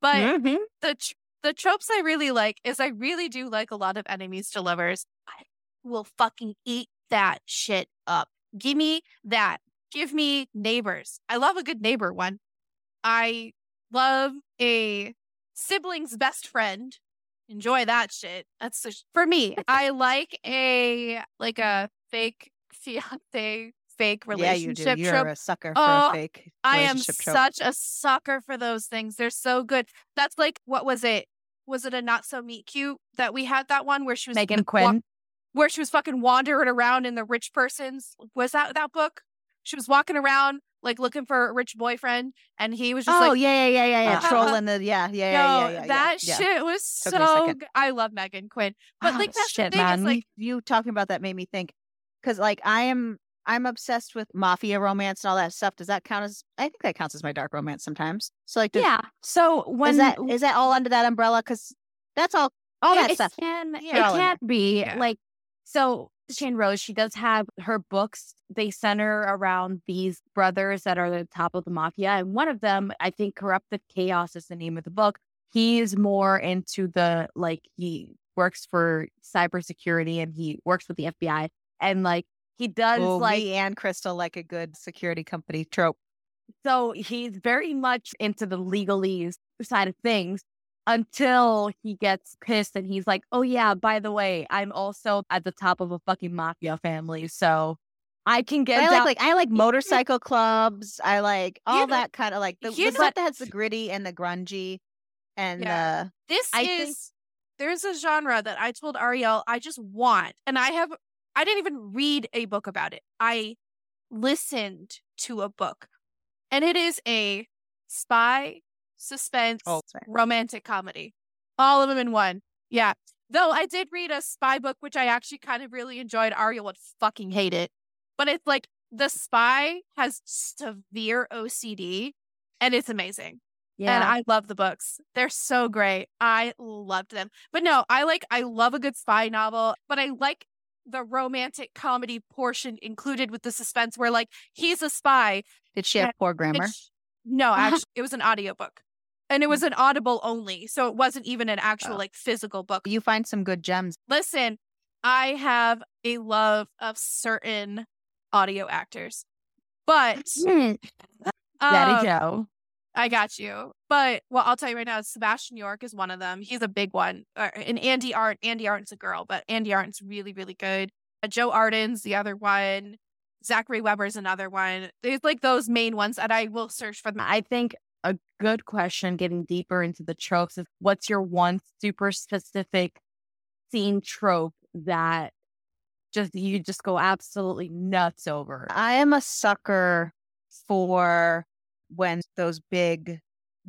But Mhm. the tr- the tropes I really like is I really do like a lot of enemies to lovers. I will fucking eat that shit up. Give me that. Give me neighbors. I love a good neighbor one. I love a sibling's best friend. Enjoy that shit. That's the sh- for me. I like a like a fake fiance, fake relationship yeah, you do. You're trope. a sucker for Oh, a fake I am trope. such a sucker for those things. They're so good. That's like what was it? Was it a not so meet cute that we had that one where she was Meghan wa- Quinn. where she was fucking wandering around in the rich person's was that that book? She was walking around like looking for a rich boyfriend and he was just like oh like yeah, yeah, yeah, yeah, yeah. Uh, Trolling the yeah, yeah, yeah, no, yeah, yeah, yeah. that yeah. shit was Took so second. g- I love Meghan Quinn. But Oh, like that's shit, the thing man. is like you talking about that made me think because like I am I'm obsessed with mafia romance and all that stuff. Does that count as? I think that counts as my dark romance sometimes. So like, does, yeah. So when is that is that all under that umbrella? Because that's all all that it stuff. Can, Yeah. it They're all in can't be Yeah. like so. Shain Rose, she does have her books. They center around these brothers that are the top of the mafia, and one of them, I think, Corrupted Chaos is the name of the book. He's more into the like he works for cybersecurity and he works with the FBI, and like he does Oh, like and Crystal like a good security company trope. so he's very much into the legalese side of things until he gets pissed and he's like, "Oh yeah, by the way, I'm also at the top of a fucking mafia family, so I can get I down." like like I like motorcycle clubs. I like all You know- that kind of like the, the stuff that has the gritty and the grungy and Yeah. uh This I is think- there's a genre that I told Ariel I just want, and I have I didn't even read a book about it. I listened to a book, and it is a spy suspense Oh, romantic comedy, all of them in one. Yeah. Though I did read a spy book, which I actually kind of really enjoyed. Ariel would fucking hate it, but it's like the spy has severe OCD, and it's amazing yeah, and I love the books. They're so great. I loved them. But no, I like I love a good spy novel, but I like the romantic comedy portion included with the suspense where like he's a spy. did she have poor grammar? sh- no, actually it was an audiobook. And it was an audible only. So it wasn't even an actual Oh. like physical book. You find some good gems. Listen, I have a love of certain audio actors. But Hmm, Daddy um, Joe. I got you. But well, I'll tell you right now, Sebastian York is one of them. He's a big one. Uh, and Andi Arndt, Andi Arndt's a girl, but Andi Arndt's really, really good. Uh, Joe Arden's the other one. Zachary Webber's another one. There's like those main ones that I will search for them. I think a good question, getting deeper into the tropes, is what's your one super specific scene trope that just you just go absolutely nuts over? I am a sucker for when those big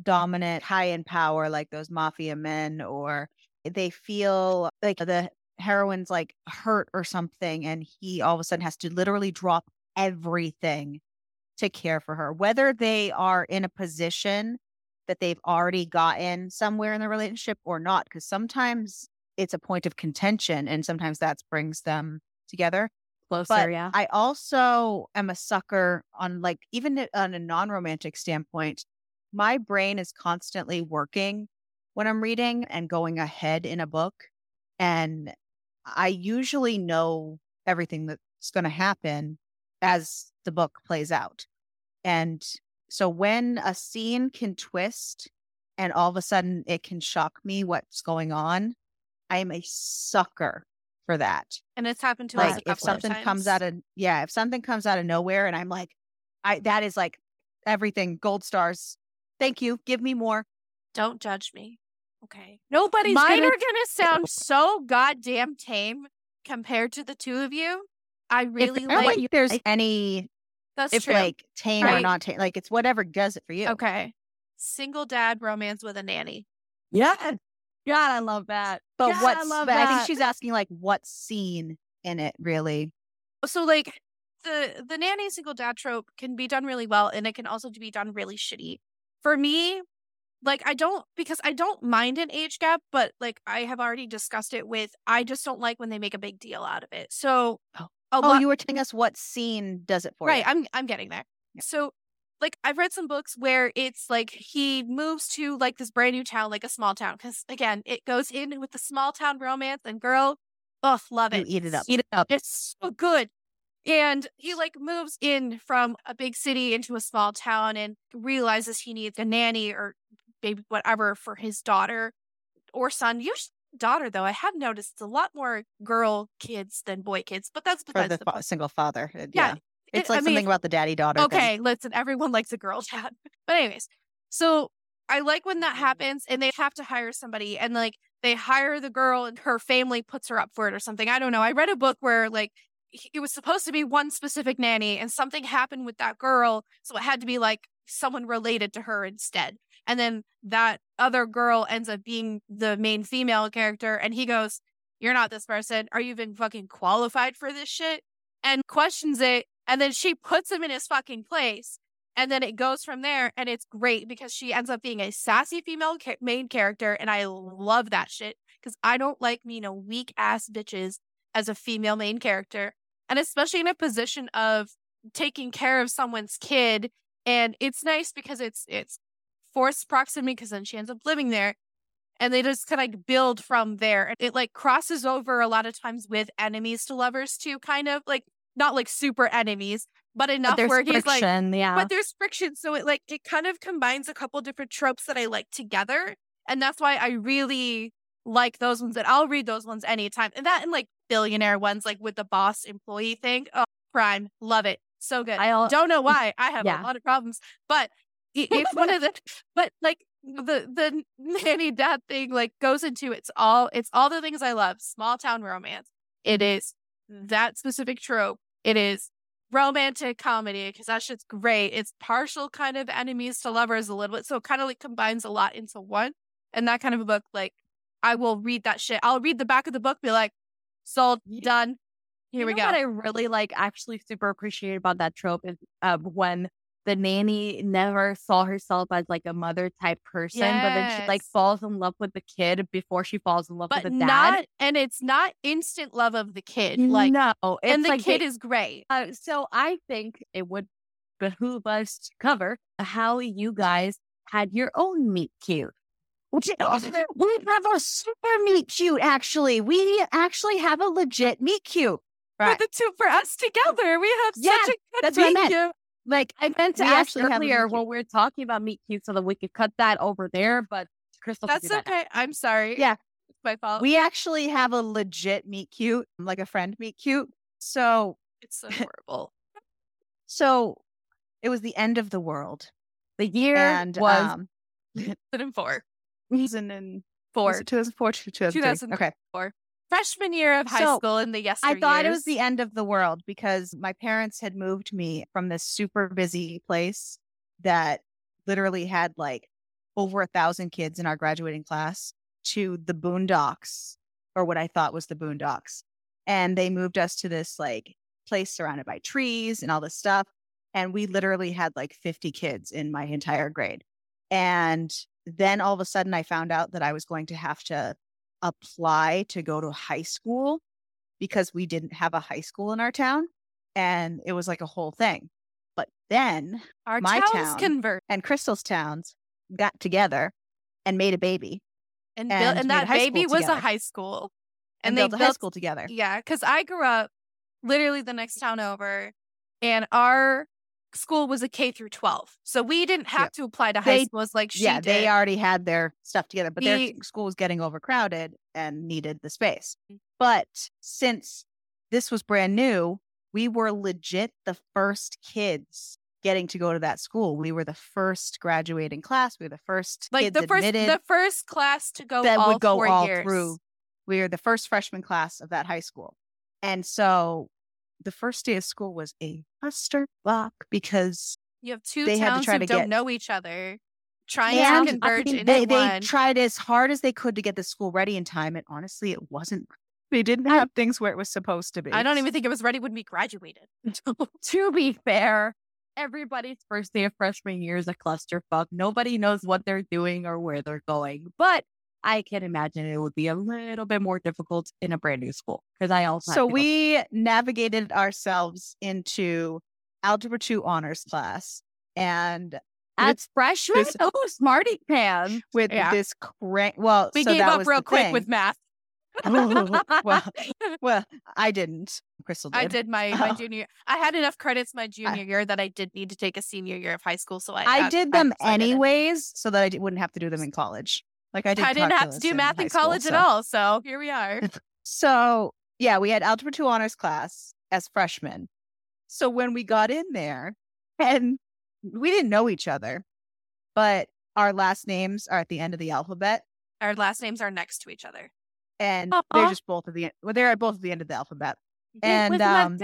dominant high in power like those mafia men or they feel like the heroine's like hurt or something and he all of a sudden has to literally drop everything to care for her whether they are in a position that they've already gotten somewhere in the relationship or not because sometimes it's a point of contention and sometimes that brings them together Closer, but yeah. I also am a sucker on like even on a non-romantic standpoint, my brain is constantly working when I'm reading and going ahead in a book. And I usually know everything that's going to happen as the book plays out. And so when a scene can twist and all of a sudden it can shock me what's going on, I am a sucker for that And it's happened to us. like if couple of something comes out of yeah if something comes out of nowhere and i'm like i that is like everything gold stars thank you give me more Don't judge me. Okay. Nobody's Mine are- are gonna sound so goddamn tame compared to the two of you. I really i don't like think there's any that's if true. like tame or not tame like it's whatever does it for you okay. Single dad romance with a nanny. yeah. God, I love that. but God, what's I love but i think she's asking like what scene in it really oh, So like the the nanny single dad trope can be done really well and it can also be done really shitty. For me, like I don't because I don't mind an age gap, but like I have already discussed it with I just don't like when they make a big deal out of it. So Oh. Oh, oh lot you were telling us what scene does it for right you. I'm i'm getting there. Yeah. so like i've read some books where it's like he moves to like this brand new town like a small town because again it goes in with the small town romance and girl ugh love you it. eat it up. Eat it up. it's so good. And he like moves in from a big city into a small town and realizes he needs a nanny or baby whatever for his daughter or son. Usually daughter though i have noticed a lot more girl kids than boy kids but that's for the the fa- single father Uh, Yeah, it's it- I like mean, something about the daddy daughter Okay, listen, everyone likes a girl dad. But anyways, so I like when that happens and they have to hire somebody and like they hire the girl and her family puts her up for it or something. I don't know. I read a book where like it was supposed to be one specific nanny and something happened with that girl, so it had to be like someone related to her instead. And then that other girl ends up being the main female character and he goes, "You're not this person. Are you even fucking qualified for this shit?" and questions it and then she puts him in his fucking place and then it goes from there and it's great because she ends up being a sassy female ca- main character and i love that shit because i don't like you know weak ass bitches as a female main character and especially in a position of taking care of someone's kid and it's nice because it's it's forced proximity because then she ends up living there and they just kind of like build from there and it like crosses over a lot of times with enemies to lovers too kind of like not like super enemies but enough But where he's like friction, yeah. but there's friction so it like it kind of combines a couple different tropes that i like together and that's why i really like those ones That i'll read those ones anytime and that and like billionaire ones like with the boss employee thing oh prime love it so good I don't know why i have Yeah. a lot of problems but it's one of the but like the the nanny dad thing like goes into it's all it's all the things i love small town romance it is that specific trope it is romantic comedy because that shit's great. It's partial kind of enemies to lovers a little bit. So it kind of like combines a lot into one. And that kind of a book, like I will read that shit. I'll read the back of the book, be like, sold, done. Here You we know go. What I really like, actually, super appreciate about that trope is uh, when the nanny never saw herself as like a mother type person, but then she like falls in love with the kid before she falls in love but with the dad. not, and it's not instant love of the kid. Like, no, it's and the like kid is great. Uh, so I think it would behoove us to cover how you guys had your own meet cute. Which we have a super meet cute. Actually, we actually have a legit meet cute. For the two, for us together, we have Yeah, such a good that's what I meant. cute. Like I meant to We ask actually have a earlier when we are talking about meet cute so that we could cut that over there, but Crystal, That's do that now. okay. I'm sorry. Yeah. It's my fault. we actually have a legit meet cute, like a friend meet cute. So it's so horrible. so it was the end of the world. The year and was um and four. season in was it 2004 2003? 2003. Freshman year of high So, school in the yes. I thought it was the end of the world because my parents had moved me from this super busy place that literally had like over a thousand kids in our graduating class to the boondocks or what I thought was the boondocks. And they moved us to this like place surrounded by trees and all this stuff. And we literally had like 50 kids in my entire grade. And then all of a sudden, I found out that I was going to have to apply to go to high school because we didn't have a high school in our town. And it was like a whole thing. But then Our My towns town. convert and Crystal's towns got together and made a baby and, and built, and that baby was a high school. and, And, they built a high school together. Yeah, because I grew up literally the next town over, and our school was a K through twelve, so we didn't have Yep. to apply to high They- schools like she yeah, did. they already had their stuff together, but their school was getting overcrowded and needed the space. Mm. But since this was brand new, we were legit the first kids getting to go to that school. We were the first graduating class. We were the first like kids the first the first class to go that all would go all years. through. We were the first freshman class of that high school. And so the first day of school was a cluster clusterfuck because You have two They had to towns try who to don't get- know each other, trying And to converge I mean, they, they tried as hard as they could to get the school ready in time. And honestly, it wasn't, they didn't have things where it was supposed to be. I don't even think it was ready when we graduated. to be fair, everybody's first day of freshman year is a clusterfuck. Nobody knows what they're doing or where they're going. But I can imagine it would be a little bit more difficult in a brand new school because I also So go- we navigated ourselves into Algebra 2 honors class and as freshmen, this- oh smarty pants. with Yeah. this crank. Well, We so gave up real quick thing. with math. Oh, well, well, I didn't. Crystal did. I did my, my Oh. junior. I had enough credits my junior year that I did need to take a senior year of high school. So I I did them I anyways so that I wouldn't have to do them in college. Like I did. I didn't have to do math in school, college at so- all. So here we are. So yeah, we had Algebra 2 honors class as freshmen. So when we got in there and we didn't know each other, but our last names are at the end of the alphabet Our last names are next to each other. and they're just both at the end. Well, they're at both at the end of the alphabet. And, um.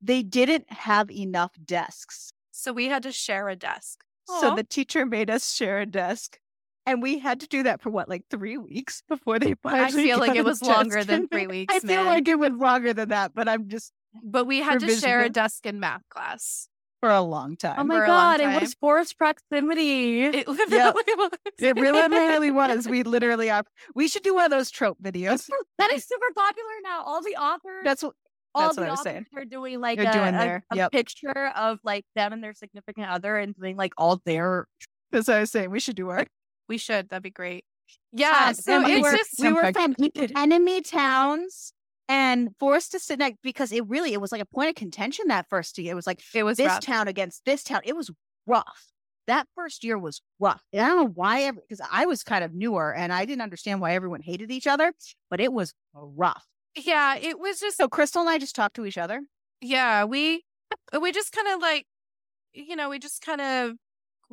They didn't have enough desks. So we had to share a desk. So Aw. the teacher made us share a desk. And we had to do that for what, like three weeks before they I feel like it was longer than three weeks, I feel like it was longer than that, but I'm just But we had to share a desk in math class. for a long oh time. Oh my for god, it was forced proximity. It literally was. It really, really was. We literally are. We should do one of those trope videos. that is super popular now. All the authors, That's what. all that's the what I was authors saying. are doing like They're a, doing a- their- a yep. picture of like them and their significant other and doing like all their That's what I was saying. We should do our. We should. That'd be great. Yeah. Um, so we were- just we were from enemy towns and forced to sit next because it really it was like a point of contention that first year. It was like it was this rough. town against this town. It was rough. That first year was rough. And I don't know why, because I was kind of newer and I didn't understand why everyone hated each other, but it was rough. Yeah, it was just So Crystal and I just talked to each other. yeah, we we just kind of like you know, we just kind of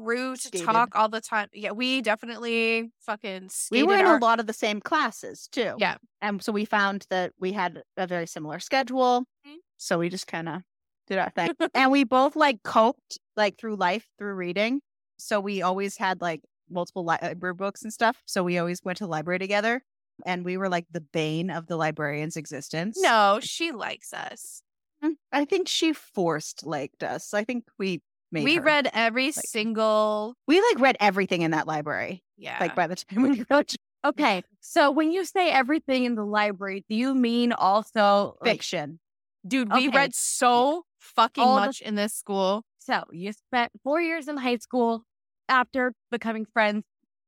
to Skated. talk all the time. Yeah, we definitely fucking We were in our- a lot of the same classes too. Yeah. And so we found that we had a very similar schedule. Mhm. So we just kind of did our thing. and we both like coped like through life through reading. So we always had like multiple library books and stuff. So we always went to the library together. And we were like the bane of the librarian's existence. No, she likes us. Mm, I think she forced liked us. I think we we her. read every single we like read everything in that library. yeah. Like by the time we graduated, Okay, so when you say everything in the library, do you mean also like, fiction. Dude, we okay. read so fucking All the- much in this school. so you spent four years in high school after becoming friends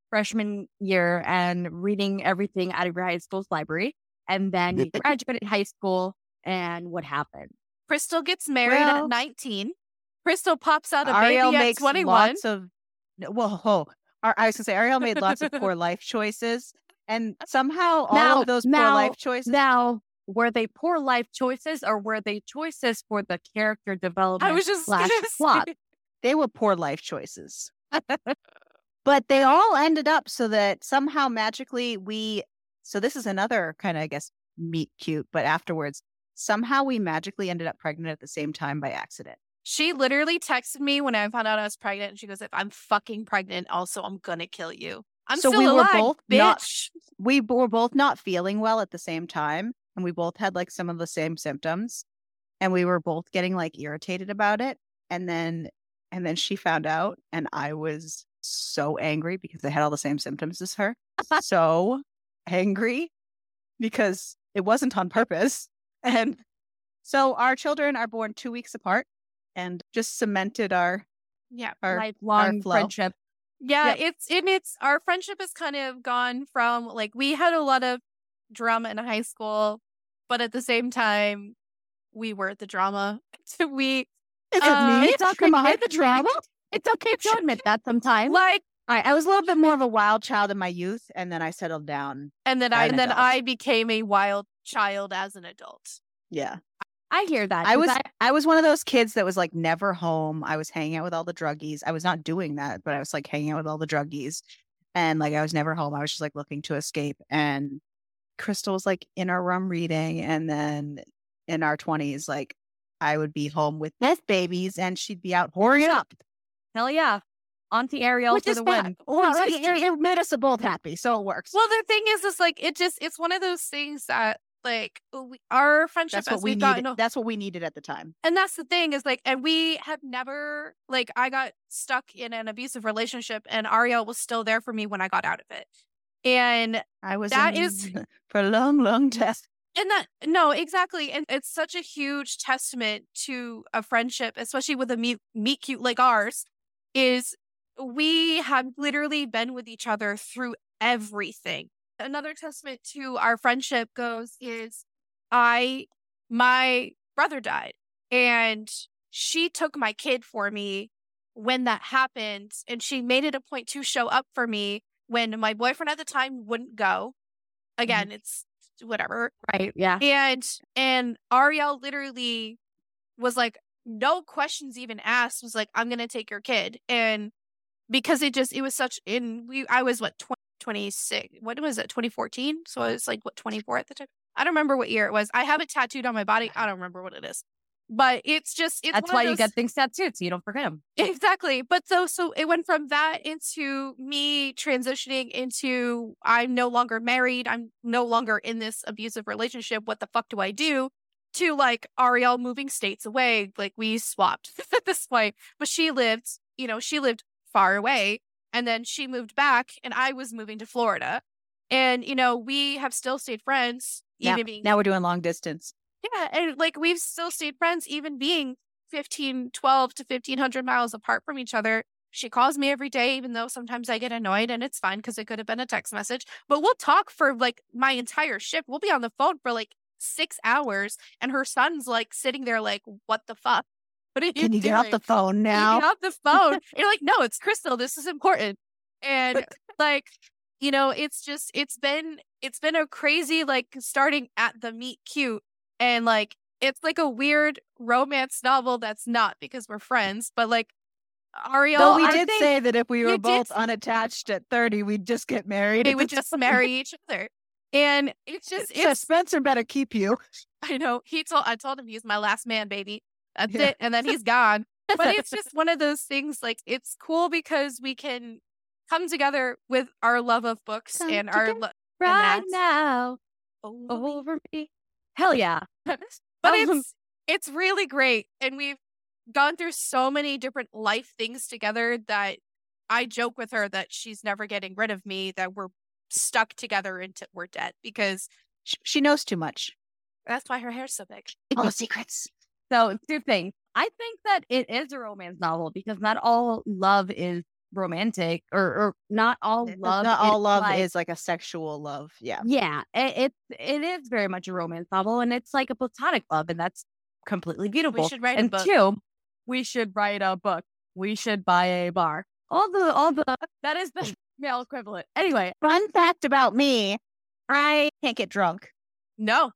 freshman year and reading everything out of your high school's library, and then you graduated high school, and what happened? Crystal gets married Well- at 19. Crystal pops out a Ariel baby at makes 21. lots of well, Ar- I was gonna say Ariel made lots of poor life choices, and somehow all Now- of those poor life choices. Now, were they poor life choices, or were they choices for the character development? I was just slash plot. say- they were poor life choices, but they all ended up so that somehow magically we. So this is another kind of I guess meet cute, but afterwards somehow we magically ended up pregnant at the same time by accident. She literally texted me when I found out I was pregnant, and she goes, "If I'm fucking pregnant, also I'm gonna kill you." I'm So we were both bitch. not- we were both not feeling well at the same time and we both had like some of the same symptoms and we were both getting like irritated about it and then and then she found out and i was so angry because they had all the same symptoms as her so angry because it wasn't on purpose and so our children are born two weeks apart and just cemented our yeah, our Lifelong flow. friendship. yeah. Yep. It's and it's our friendship has kind of gone from like we had a lot of drama in high school, but at the same time, we were the drama. we Is uh, It's okay. Am I the drama? It's okay to admit that sometimes. like, I, I was a little bit more of a wild child in my youth, and then I settled down. and then I An and then adult. I became a wild child as an adult. Yeah, I hear that. I was I- I was one of those kids that was like never home. I was hanging out with all the druggies. I was not doing that, but I was like hanging out with all the druggies, and like I was never home. I was just like looking to escape. And Crystal was like in our room reading, and then in our twenties, like I would be home with meth babies, and she'd be out whoring it up. hell yeah. Auntie Ariel Which for is the bad. win. Well, it- it made us both happy, so it works. Well, the thing is, is like it just it's one of those things that like oh, we, our friendship that's as what we needed. gotten That's what we needed at the time. and that's the thing is like and we have never like i got stuck in an abusive relationship and ariel was still there for me when i got out of it and I was That is- for a long, long test. and that no exactly and it's such a huge testament to a friendship especially with a meet, meet cute like ours is we have literally been with each other through everything another testament to our friendship goes is i my brother died and she took my kid for me when that happened and she made it a point to show up for me when my boyfriend at the time wouldn't go mm-hmm. again it's whatever Right. Yeah. and and Ariel literally was like, no questions even asked, was like, I'm gonna take your kid. And because it just it was such in we I was what 20, 26 what was it 2014 so uh-huh. I was like what 24 at the time I don't remember what year it was I have it tattooed on my body uh-huh. I don't remember what it is but it's just it's That's why of you get things tattooed so you don't forget them. Exactly. But so so it went from that into me transitioning into I'm no longer married. I'm no longer in this abusive relationship. What the fuck do I do? To like Ariel moving states away. Like we swapped at this point. But she lived, you know, she lived far away. And then she moved back and I was moving to Florida. And, you know, we have still stayed friends, Now, being now we're doing long distance. yeah, and like we've still stayed friends, even being 15, 12 to 1500 miles apart from each other. She calls me every day, even though sometimes I get annoyed and it's fine because it could have been a text message. But we'll talk for like my entire shift. We'll be on the phone for like six hours, and her son's like sitting there, like, what the fuck? What are you Can you get off the phone now? Get off the phone. You're like, no, it's Crystal. This is important. And like, you know, it's just it's been it's been a crazy like starting at the meet cute and like it's like a weird romance novel that's not because we're friends, but like Ariel, Though we I did say that if we were both say- unattached at 30, we'd just get married. We would just marry each other. And it's just So it's Spencer better keep you. I know he told I told him he's my last man, baby. That's Yeah. it. And then he's gone. but it's just one of those things like it's cool because we can come together with our love of books Come and our lo- right now over me. over me. Hell yeah. but Um, it's it's really great and we've gone through so many different life things together that I joke with her that she's never getting rid of me that we're stuck together until we're dead because Sh- She knows too much. that's why her hair's so big. All the secrets. So two things. I think that it is a romance novel because not all love is romantic or, or not all It's love. Not all love like- is like a sexual love. Yeah. Yeah, it, it it is very much a romance novel, and it's like a platonic love, and that's completely beautiful. we should write a and book. two, we should write a book. We should buy a bar. All the all the that is the male equivalent. Anyway, Fun fact about me I can't get drunk. No.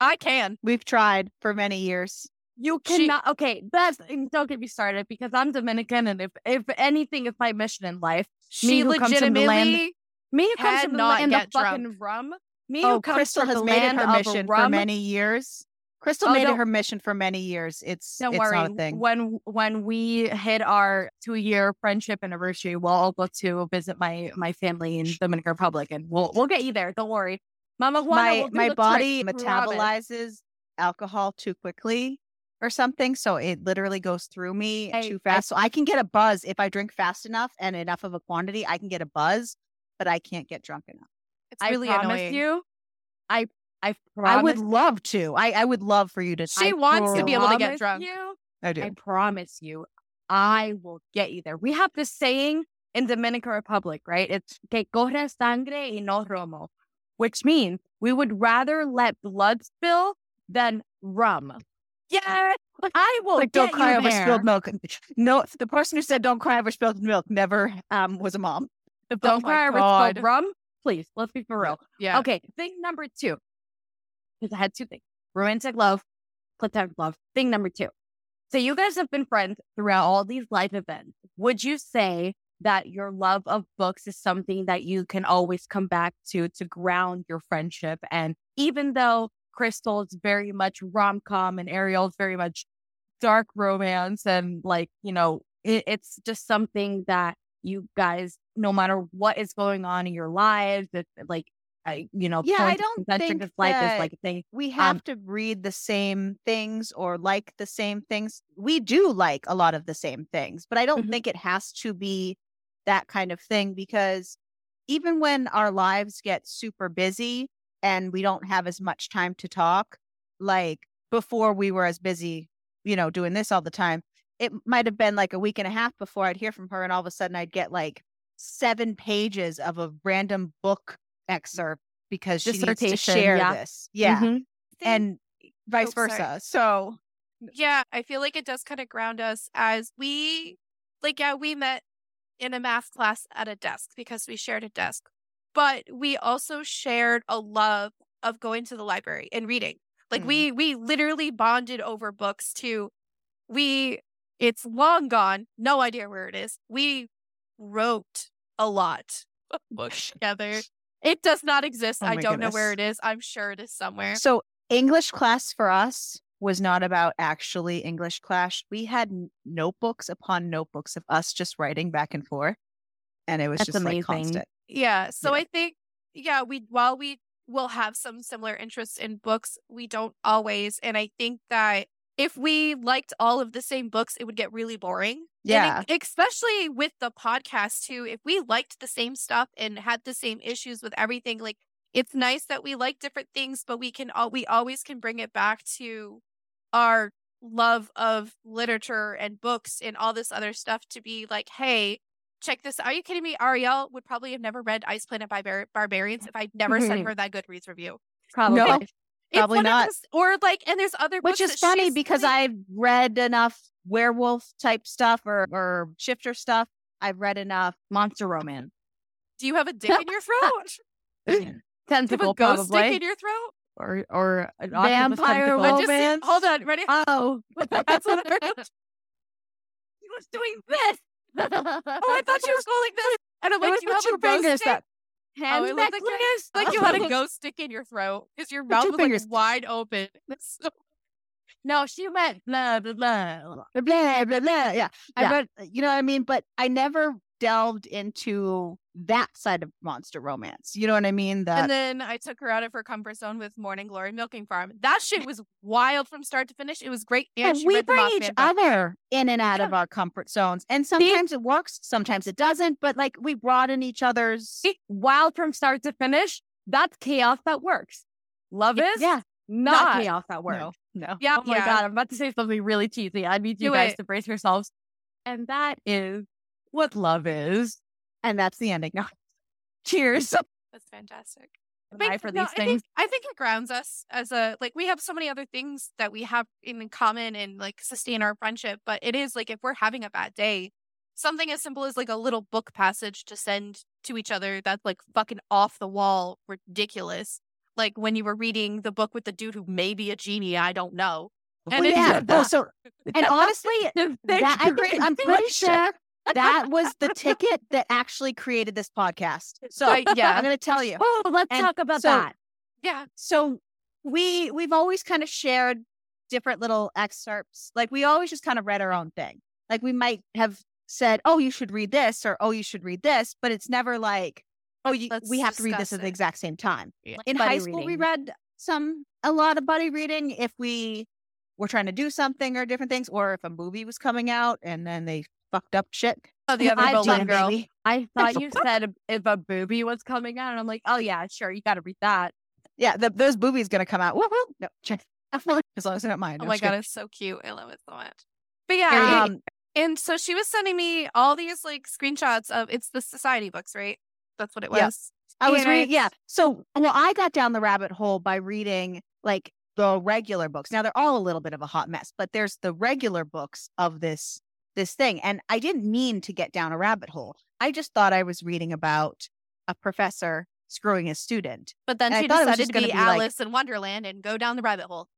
I can. We've tried for many years. You She- cannot. okay, that's don't get me started because I'm Dominican, and if if anything is my mission in life, She who comes from the land- legitimately me who comes from the land of drunk. fucking rum. Me Oh, who comes Crystal has the made it her mission for many years Crystal Oh, made it her mission for many years. It's Don't it's worry. not a thing. When when we hit our two year friendship anniversary, we'll all go to visit my my family in Dominican Republic, and we'll we'll get you there. Don't worry, Mama Juana. my my the body metabolizes alcohol too quickly or something, so it literally goes through me I- too I- fast. so I can get a buzz if I drink fast enough and enough of a quantity. I can get a buzz, but I can't get drunk enough. It's I really promise annoying. you. I I promise. I would love to. I I would love for you to. She I wants to be able to get drunk. You, I do. I promise you, I will get you there. We have this saying in Dominican Republic, right? It's que corre sangre y no romo, which means we would rather let blood spill than rum. Yeah, I will like don't cry over there. spilled milk. No, the person who said don't cry over spilled milk never um was a mom. Don't Oh cry over spilled rum. Please, let's be for real. Yeah. Okay, thing number two. Because I had two things romantic love, platonic love. Thing number two. So you guys have been friends throughout all these life events. Would you say that your love of books is something that you can always come back to to ground your friendship? And even though Crystal is very much rom com and Ariel is very much dark romance and like, you know, it, it's just something that you guys, no matter what is going on in your lives, it's like, I, you know, Yeah, I don't think that- is like a thing. We have Um, to read the same things or like the same things. We do like a lot of the same things, but I don't Mhm. think it has to be that kind of thing because even when our lives get super busy and we don't have as much time to talk, like before we were as busy, you know, doing this all the time, it might have been like a week and a half before I'd hear from her, and all of a sudden I'd get like seven pages of a random book excerpt because she needs to share yeah. this. Yeah. Mhm. And vice Oh, sorry. versa. So yeah, I feel like it does kind of ground us as we, like, yeah, we met in a math class at a desk because we shared a desk, but we also shared a love of going to the library and reading. Like Mhm. we we literally bonded over books too. We it's long gone, no idea where it is. We wrote a lot of books together. It does not exist. Oh I don't know where it is. I'm sure it is somewhere. so English class for us was not about actually English class. We had notebooks upon notebooks of us just writing back and forth. And it was That's just like amazing. constant. Yeah. So Yeah. I think, yeah, we, while we will have some similar interests in books, we don't always. And I think that if we liked all of the same books, it would get really boring. Yeah. especially with the podcast, too. If we liked the same stuff and had the same issues with everything, like it's nice that we like different things, but we can, all we always can bring it back to our love of literature and books and all this other stuff to be like, hey, check this. Are you kidding me? Ariel would probably have never read Ice Planet by Bar- Barbarians if I'd never sent mm-hmm. her that Goodreads review. Probably. No. It's Probably not. those- or like, and there's other Which is funny because really- I've read enough werewolf type stuff or, or shifter stuff. I've read enough. Monster romance. do you have a dick in your throat? do you have a ghost probably. dick in your throat? or or an Vampire tentacle. Just Romance. hold on, ready? Oh, That's what I heard. he was doing this. Oh, I thought she was going like this, and I'm like, was you have ghost fingers dick? up. Oh, Hand it looked like, like you had a ghost stick in your throat because your mouth two was like wide open. So No, she went blah blah blah. blah blah blah. blah. Yeah, I Yeah. read. You know what I mean? But I never delved into that side of monster romance. You know what I mean? That And then I took her out of her comfort zone with Morning Glory Milking Farm. That shit was wild from start to finish. It was great. And and we bring each other in and out of our comfort zones, and sometimes it works, sometimes it doesn't. But like we broaden each other's. Wild from start to finish. That's chaos that works. Love is Yeah, not, not. chaos that works. no, no. Yeah, Oh my yeah. god, I'm about to say something really cheesy. I need you Do guys it. to brace yourselves. And that is what love is. And that's the ending. No. Cheers. That's fantastic. An But eye for no, these I things. think, I think it grounds us as a like we have so many other things that we have in common and like sustain our friendship. But it is like if we're having a bad day, something as simple as like a little book passage to send to each other that's like fucking off the wall ridiculous. Like when you were reading the book with the dude who may be a genie, I don't know. And Well, it's yeah. just- Oh, so and honestly, that, I think, I'm pretty sure that was the ticket that actually created this podcast. So Right, yeah. I'm going to tell you. Oh, let's And talk about so- that. Yeah. So we we've always kind of shared different little excerpts. Like we always just kind of read our own thing. Like we might have said, "Oh, you should read this," or "Oh, you should read this," but it's never like, "Oh, you, we have to read this discuss at the exact same time." Yeah. In high school, we read some a lot of buddy reading if we were trying to do something or different things, or if a movie was coming out and then they fucked up shit. Oh, the other I girl. baby. I thought you said if a booby was coming out, and I'm like, oh yeah, sure, you got to read that. Yeah, the, those boobies gonna come out. Woo woo. No, check. as long as they're not mine. Oh my god, kidding. it's so cute. I love it so much. But yeah, Um, and so she was sending me all these like screenshots of it's the society books, right? That's what it Yeah. was. I was reading, yeah. So, well, I got down the rabbit hole by reading like the regular books. Now they're all a little bit of a hot mess, but there's the regular books of this this thing, and I didn't mean to get down a rabbit hole. I just thought I was reading about a professor screwing a student But then And I she thought it was decided to be, be, like- Alice in Wonderland and go down the rabbit hole.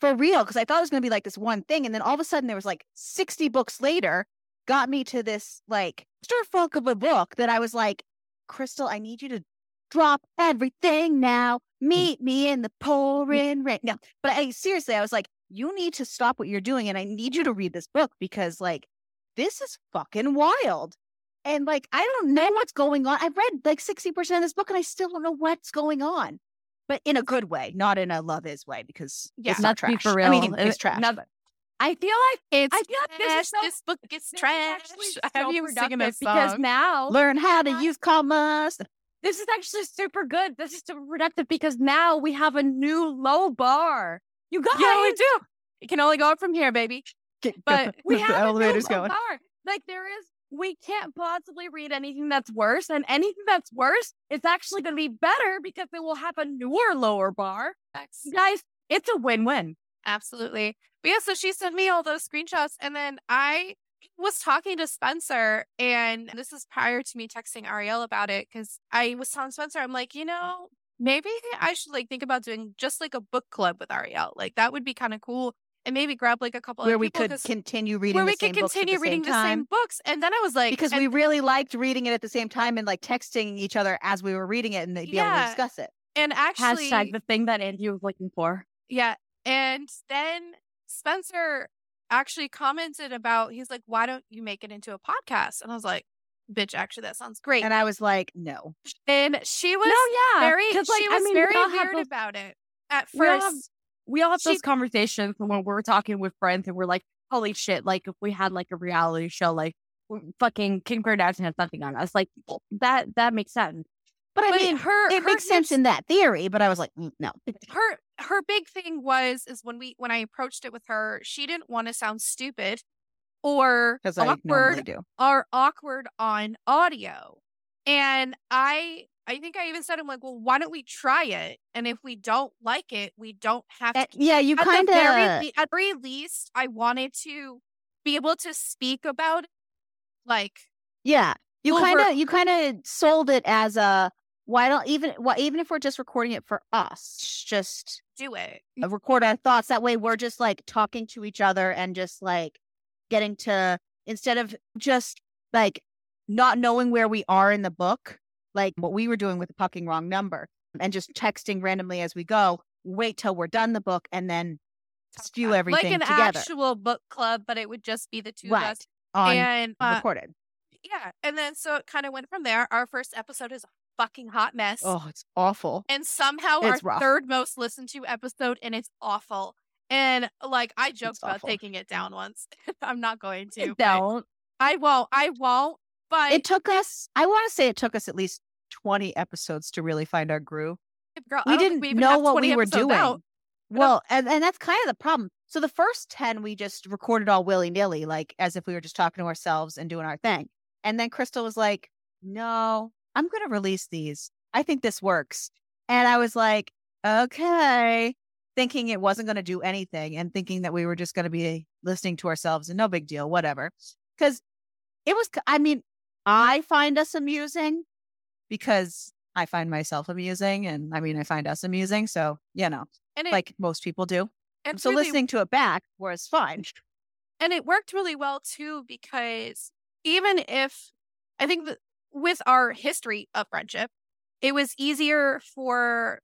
For real because I thought it was going to be like this one thing, and then all of a sudden there was like sixty books later, got me to this like fuck of a book that I was like, Crystal, I need you to drop everything now. Mm. Meet me in the pouring rain. No, but I seriously, I was like, you need to stop what you're doing, and I need you to read this book because like this is fucking wild. And like, I don't know what's going on. I've read like 60% of this book and I still don't know what's going on. But in a good way, not in a love is way, because Yeah. it's not Let's be trash. for real. I mean, it's trash. no, but- I feel like It's I feel like this trash. is so- this book is this trash. actually I have you singing productive a because now Learn how to use commas. this is actually super good. This is super productive because now we have a new low bar. You guys, yeah, we do. It can only go up from here, baby. But we have the have elevator's a going. bar. Like there is, we can't possibly read anything that's worse, and anything that's worse it's actually going to be better because it will have a newer lower bar. Guys, it's a win-win. Absolutely. But yeah, so she sent me all those screenshots and then I was talking to Spencer and this is prior to me texting Ariel about it because I was telling Spencer, I'm like, you know, maybe I should like think about doing just like a book club with Ariel. Like that would be kind of cool. And maybe grab like a couple Where other we people could 'cause- continue reading where the we could same books continue the reading same the same books. And then I was like, because and- we really liked reading it at the same time and like texting each other as we were reading it and they'd be able to discuss it. and actually Hashtag the thing that Andy was looking for. Yeah. And then Spencer actually commented about, he's like, why don't you make it into a podcast? And I was like, bitch, actually, that sounds great. And I was like, no. And she was no, yeah, very, 'cause, like, she I was mean, very weird those- about it at we all have- first. We all have She- those conversations when we're talking with friends and we're like, holy shit, like if we had like a reality show, like fucking Kim Kardashian has nothing on us. Like that that makes sense. But I But mean, her, it her makes sense in that theory, but I was like, mm, no. her her big thing was is when we when I approached it with her, she didn't want to sound stupid or Because I normally awkward do. or awkward on audio. And I I think I even said I'm like, well, why don't we try it? And if we don't like it, we don't have to yeah, you kind very, of. at very least, I wanted to be able to speak about it. Like, Yeah, you over- kind of you kind of sold it as a why don't even why even if we're just recording it for us, just do it. uh, record our thoughts. That way, we're just like talking to each other and just like getting to instead of just like not knowing where we are in the book, like what we were doing with the fucking wrong number, and just texting randomly as we go. Wait till we're done the book and then spew it. everything like an together actual book club, but it would just be the two Right. of us. on and uh, recorded. yeah, and then so it kind of went from there. Our first episode is a fucking hot mess. Oh, it's awful. and somehow It's our rough. third most listened to episode and it's awful and like i joked about awful. taking it down once i'm not going to Don't. i won't i won't but It took us. I want to say it took us at least twenty episodes to really find our groove. girl, we didn't we know what we were doing. out. Well, and, and that's kind of the problem. So the first 10, we just recorded all willy nilly, like as if we were just talking to ourselves and doing our thing. And then Crystal was like, no, I'm going to release these. I think this works. And I was like, okay, thinking it wasn't going to do anything and thinking that we were just going to be listening to ourselves and no big deal, whatever. Because it was, I mean, I find us amusing because I find myself amusing. And I mean, I find us amusing. So, you know, and it, like most people do. and So really- listening to it back was fine. and it worked really well too because even if i think with our history of friendship it was easier for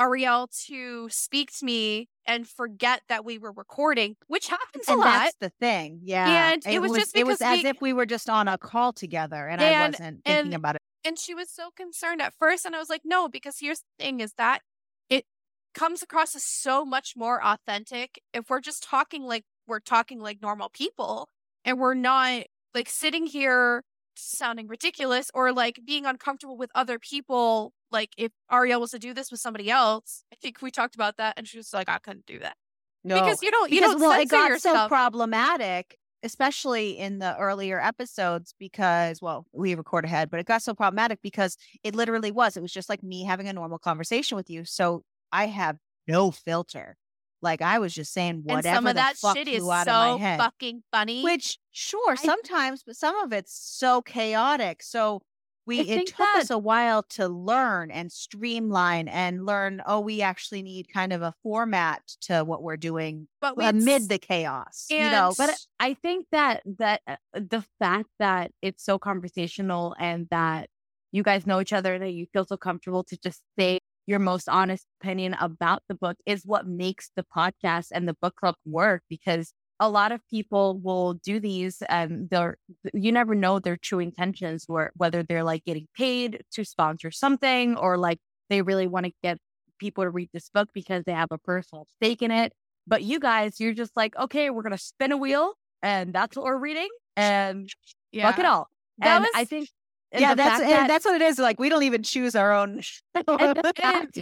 Ariel to speak to me and forget that we were recording, which happens a and lot. that's the thing. Yeah. And it was just it was because as if we were just on a call together and, I wasn't thinking and- about it. And she was so concerned at first. And I was like, no, because here's the thing is that it comes across as so much more authentic if we're just talking like we're talking like normal people and we're not like sitting here sounding ridiculous or like being uncomfortable with other people. Like if Ariel was to do this with somebody else, I think we talked about that and she was like, I couldn't do that. No. Because you don't you because don't well, it got yourself. so problematic, especially in the earlier episodes, because well, we record ahead, but it got so problematic because it literally was. It was just like me having a normal conversation with you. So I have no filter. Like I was just saying and whatever some of the that fuck shit is out of my so fucking funny. Which sure, sometimes, but some of it's so chaotic. So we I it took us a while to learn and streamline and learn, oh, we actually need kind of a format to what we're doing but amid the chaos. you know, but I think that that uh, the fact that it's so conversational and that you guys know each other that you feel so comfortable to just say your most honest opinion about the book is what makes the podcast and the book club work because a lot of people will do these and they're you never know their true intentions where whether they're like getting paid to sponsor something or like they really want to get people to read this book because they have a personal stake in it but you guys you're just like okay we're gonna spin a wheel and that's what we're reading and yeah. fuck it all That and was- i think and yeah, that's and that- that's what it is. Like we don't even choose our own. and the, fact,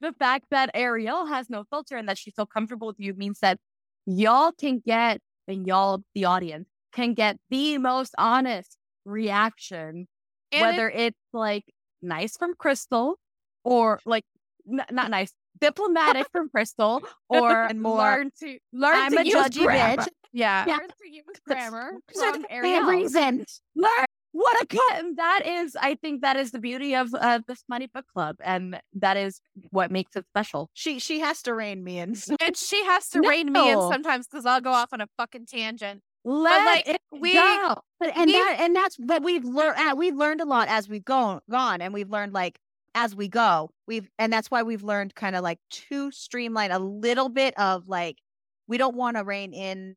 the fact that Ariel has no filter and that she's so comfortable with you means that y'all can get, and y'all, the audience, can get the most honest reaction, And it- whether it's like nice from Crystal or like n- not nice, diplomatic from Crystal or And more, learn to learn I'm to a use judgy grammar. bitch. yeah. Yeah. Learn to use grammar from Ariel. reason. Learn what a cut. And that is, I think that is the beauty of uh, the Smutty Book Club. And that is what makes it special. She she has to rein me in. And she has to rein me in sometimes because I'll go off on a fucking tangent. Let like, it we- go. But and We- that and that's what we've learned we've learned a lot as we've gone gone and we've learned like as we go we've and that's why we've learned kind of like to streamline a little bit of like we don't want to rein in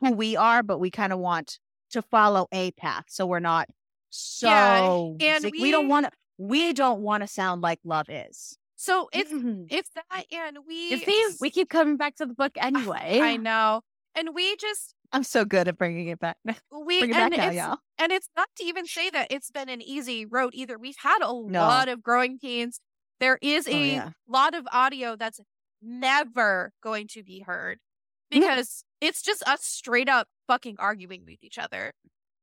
who we are but we kind of want to follow a path so we're not so Yeah, and we don't want to we don't want to sound like love is So it's Mhm. it's that, and we see, we keep coming back to the book anyway. I know, and we just I'm so good at bringing it back we bring it and back now it's, y'all and it's not to even say that it's been an easy road either. We've had a No. lot of growing pains. There is Oh, a yeah. lot of audio that's never going to be heard No. because it's just us straight up fucking arguing with each other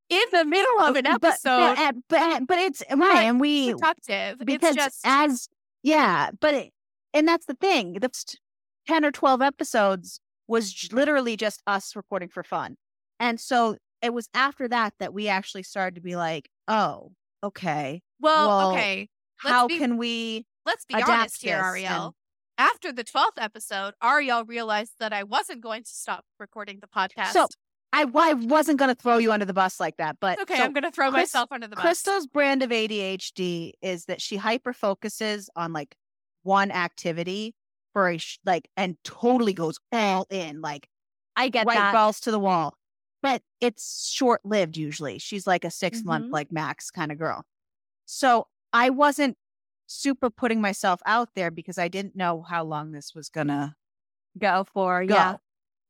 in the middle of an episode. but, but, eh, eh, but it's right and we productive. because it's just as yeah but it, and that's the thing the first 10 or 12 episodes was literally just us recording for fun and so it was after that that we actually started to be like oh okay well, well, okay. Let's how be- can we Let's be honest here, Ariel. And- After the 12th episode, Ariel realized that I wasn't going to stop recording the podcast. so i, I wasn't going to throw you under the bus like that but okay, so I'm going to throw Chris- myself under the bus. Crystal's brand of ADHD is that she hyper focuses on like one activity for a sh- like and totally goes all in like I get right that. balls to the wall. But it's short lived usually. She's like a 6 month Mhm. like max kind of girl. So I wasn't super putting myself out there because I didn't know how long this was gonna Go for go. yeah,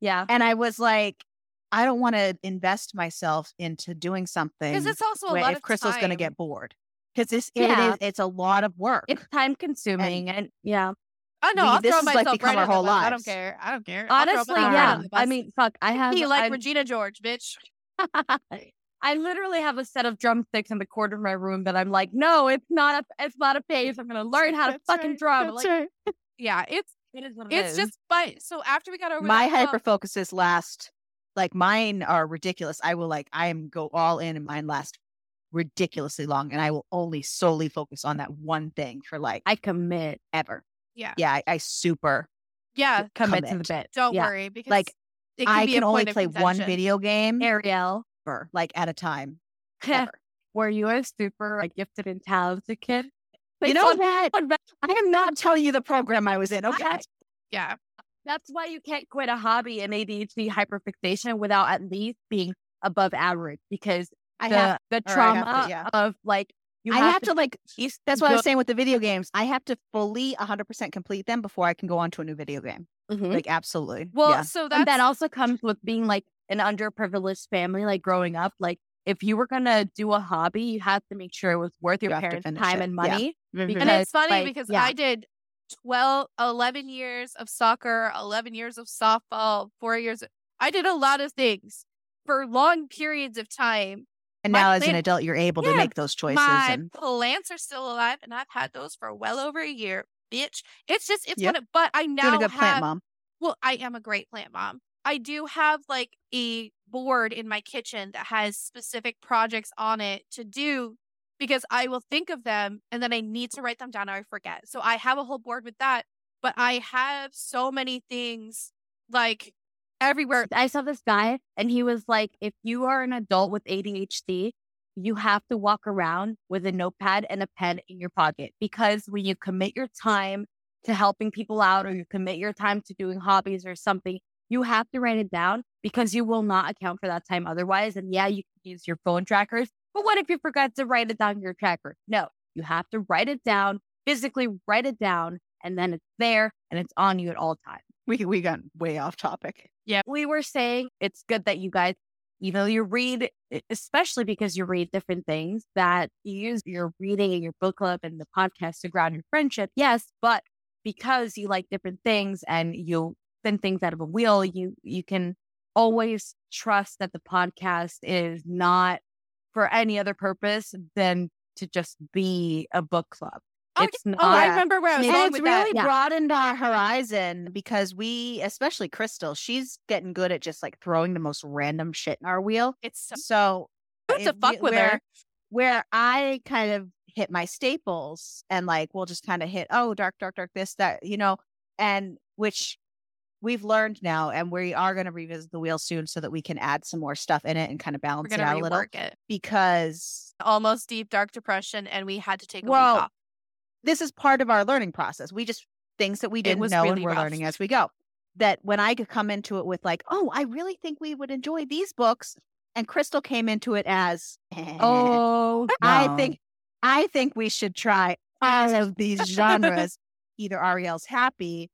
yeah. And I was like, I don't want to invest myself into doing something Because it's also a lot if of Crystal's gonna get bored. Because this it Yeah. is it's a lot of work. It's time consuming, and, yeah. Oh no, we- I'll this throw like, myself become right our whole bus. I don't care. I don't care. Honestly, yeah. I mean, fuck. I have. be like I'm- Regina George, bitch. I literally have a set of drumsticks in the corner of my room that I'm like, no, it's not a, it's not a phase. I'm gonna learn how to That's fucking right, drum. that's like, right. Yeah, it's it is what it it's is. just but so after we got over my that hump- hyper focuses last like mine are ridiculous. I will like I am go all in and mine last ridiculously long and I will only solely focus on that one thing for like I commit, ever. yeah, Yeah, I, I super yeah. commit, to the bit. Don't Yeah. worry because Like, it can I be can a only play one video game Ariel, ever, like at a time. ever. were you a super like, gifted and talented kid? You know that I am not telling you the program I was in. Okay. Yeah. That's why you can't quit a hobby in ADHD hyperfixation without at least being above average because I the, have the trauma have to, yeah. of like you I have to like that's what I was saying with the video games. I have to fully 100% complete them before I can go on to a new video game. Mhm. Like absolutely. Well, yeah. so and that also comes with being like an underprivileged family, like growing up. Like if you were gonna do a hobby, you had to make sure it was worth your You parents' time it. and money. Mhm. because- and it's funny like, because yeah. I did 12, 11 years of soccer, 11 years of softball, four years. I did a lot of things for long periods of time. and my now as an adult you're able to make those choices My and plants are still alive, and I've had those for well over a year, bitch. It's just, it's Yep. gonna, but I now doing a good have, plant mom. well, I am a great plant mom. I do have like a board in my kitchen that has specific projects on it to do because I will think of them and then I need to write them down or I forget. So I have a whole board with that, but I have so many things like everywhere. I saw this guy and he was like, if you are an adult with ADHD, you have to walk around with a notepad and a pen in your pocket because when you commit your time to helping people out or you commit your time to doing hobbies or something, you have to write it down because you will not account for that time otherwise. And yeah, you can use your phone trackers, but what if you forgot to write it down your tracker? No, you have to write it down, physically write it down, and then it's there and it's on you at all times. We we got way off topic. Yeah. We were saying it's good that you guys, even though you read, especially because you read different things, that you use your reading and your book club and the podcast to ground your friendship. Yes, but because you like different things and you spin things out of a wheel, you you can always trust that the podcast is not for any other purpose than to just be a book club. Oh, it's yeah. not. Oh, I remember where I was going it's really Yeah. broadened our horizon because we, especially Crystal, she's getting good at just like throwing the most random shit in our wheel. It's so So good to fuck with where, her. Where I kind of hit my staples and like we'll just kind of hit, oh, dark, dark, dark, this, that, you know, and which we've learned now, and we are going to revisit the wheel soon so that we can add some more stuff in it and kind of balance it out a little it. because Almost deep dark depression, and we had to take a Well, week off. this is part of our learning process. We just things that we didn't know really and we're rough. learning as we go. That when I could come into it with like, oh, I really think we would enjoy these books, and Crystal came into it as, "Eh, Oh, I think, I think we should try all of these genres. Either Ariel's happy,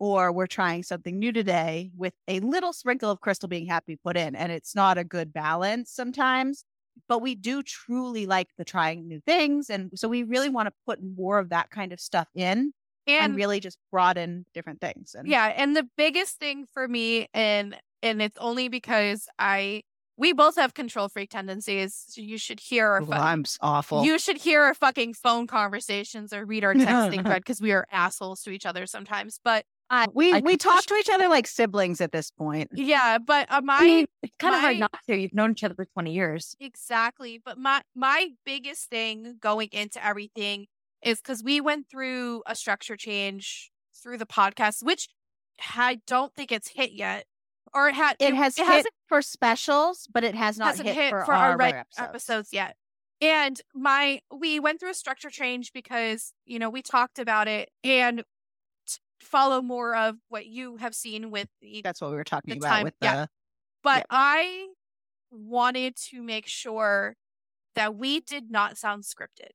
or we're trying something new today with a little sprinkle of Crystal being happy put in, and it's not a good balance sometimes. But we do truly like the trying new things, and so we really want to put more of that kind of stuff in and, And really just broaden different things. And yeah, and the biggest thing for me, and and it's only because I we both have control freak tendencies. So you should hear our fu- I'm awful. you should hear our fucking phone conversations or read our texting thread because we are assholes to each other sometimes. But I, we I we talk to each other like siblings at this point. yeah, but uh, my I mean, it's kind of hard not to. You've known each other for 20 years. Exactly. But my my biggest thing going into everything is because we went through a structure change through the podcast, which I don't think it's hit yet. Or it had It has hit hasn't for specials, but it has not hasn't hit, hit for, for, our, red regular episodes. yet. And my we went through a structure change because, you know, we talked about it and follow more of what you have seen with the That's what we were talking about time- with the yeah. but Yeah. I wanted to make sure that we did not sound scripted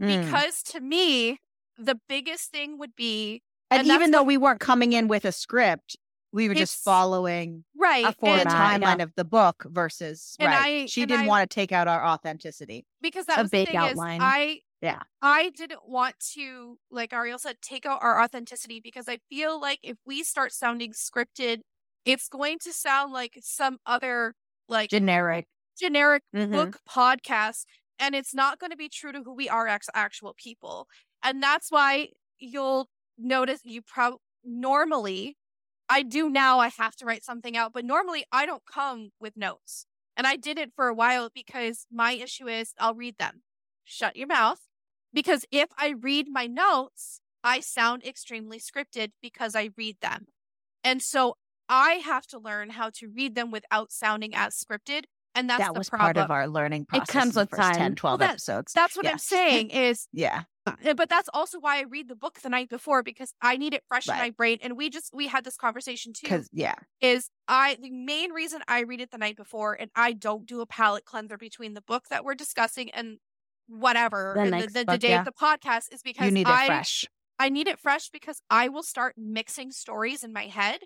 Mm. because to me, the biggest thing would be And, and even though what- we weren't coming in with a script, we were just following right A the format, timeline of the book versus And right. I- she didn't I- want to take out our authenticity. because that a was the big thing outline. Is I Yeah. I didn't want to like Ariel said take out our authenticity because I feel like if we start sounding scripted, it's going to sound like some other like Generic. generic Mhm. book podcast and it's not going to be true to who we are as actual people and that's why you'll notice you probably normally i do now i have to write something out but normally i don't come with notes and i did it for a while because my issue is i'll read them shut your mouth because if i read my notes i sound extremely scripted because i read them and so i have to learn how to read them without sounding as scripted and that's that the was problem part of our learning process. It comes with first 10, time. 12 Well, that- episodes. that's what i'm saying is Yeah. Uh, But that's also why I read the book the night before because I need it fresh in my brain. And we just we had this conversation too. Because yeah, Is I the main reason I read it the night before and I don't do a palate cleanser between the book that we're discussing and whatever The next the, the, day yeah. of the podcast is because you need I fresh. I need it fresh because I will start mixing stories in my head.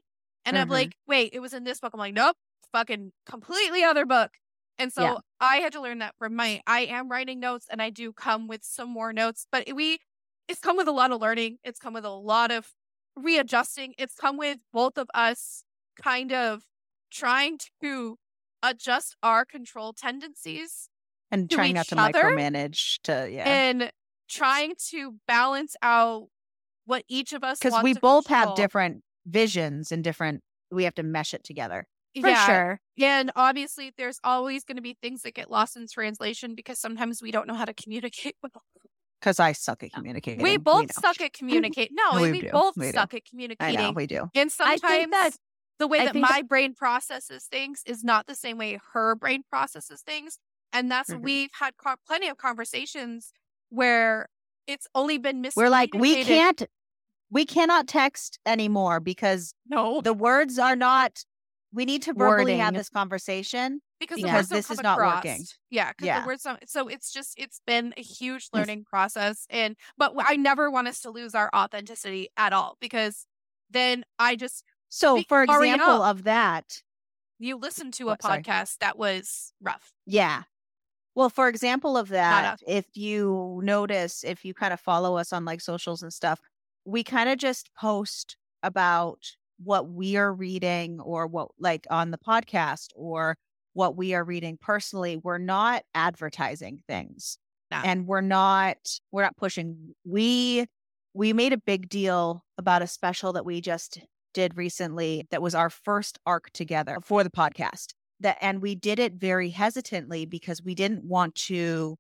And I'm Mhm. like, wait, it was in this book. I'm like, nope, fucking completely other book. And so Yeah. I had to learn that from my I am writing notes and I do come with some more notes, but we it's come with a lot of learning. It's come with a lot of readjusting. It's come with both of us kind of trying to adjust our control tendencies And to trying not to micromanage to yeah. and trying to balance out what each of us Because we both have different visions and different we have to mesh it together. For Yeah, sure. And obviously, there's always going to be things that get lost in translation because sometimes we don't know how to communicate well. Because I suck at uh, communicating. We both know. suck at communicating. No, We we, both we do. suck at I communicating. know we do. And sometimes that the way I that my brain processes things is not the same way her brain processes things. And that's Mhm. we've had co- plenty of conversations where it's only been miscommunicated. We're like we can't we cannot text anymore because No, the words are not we need to verbally have this conversation because the because words this is not across. working. Yeah, because Yeah. the words don't. So it's just it's been a huge learning process, and but I never want us to lose our authenticity at all because then I just So, We for example know. of that, you listen to a What? Sorry. podcast that was rough. yeah. Well, for example of that, if you notice, if you kind of follow us on like socials and stuff, we kind of just post about what we are reading or what like on the podcast or what we are reading personally. We're not advertising things. No. And we're not we're not pushing. We we made a big deal about a special that we just did recently that was our first arc together for the podcast that and we did it very hesitantly because we didn't want to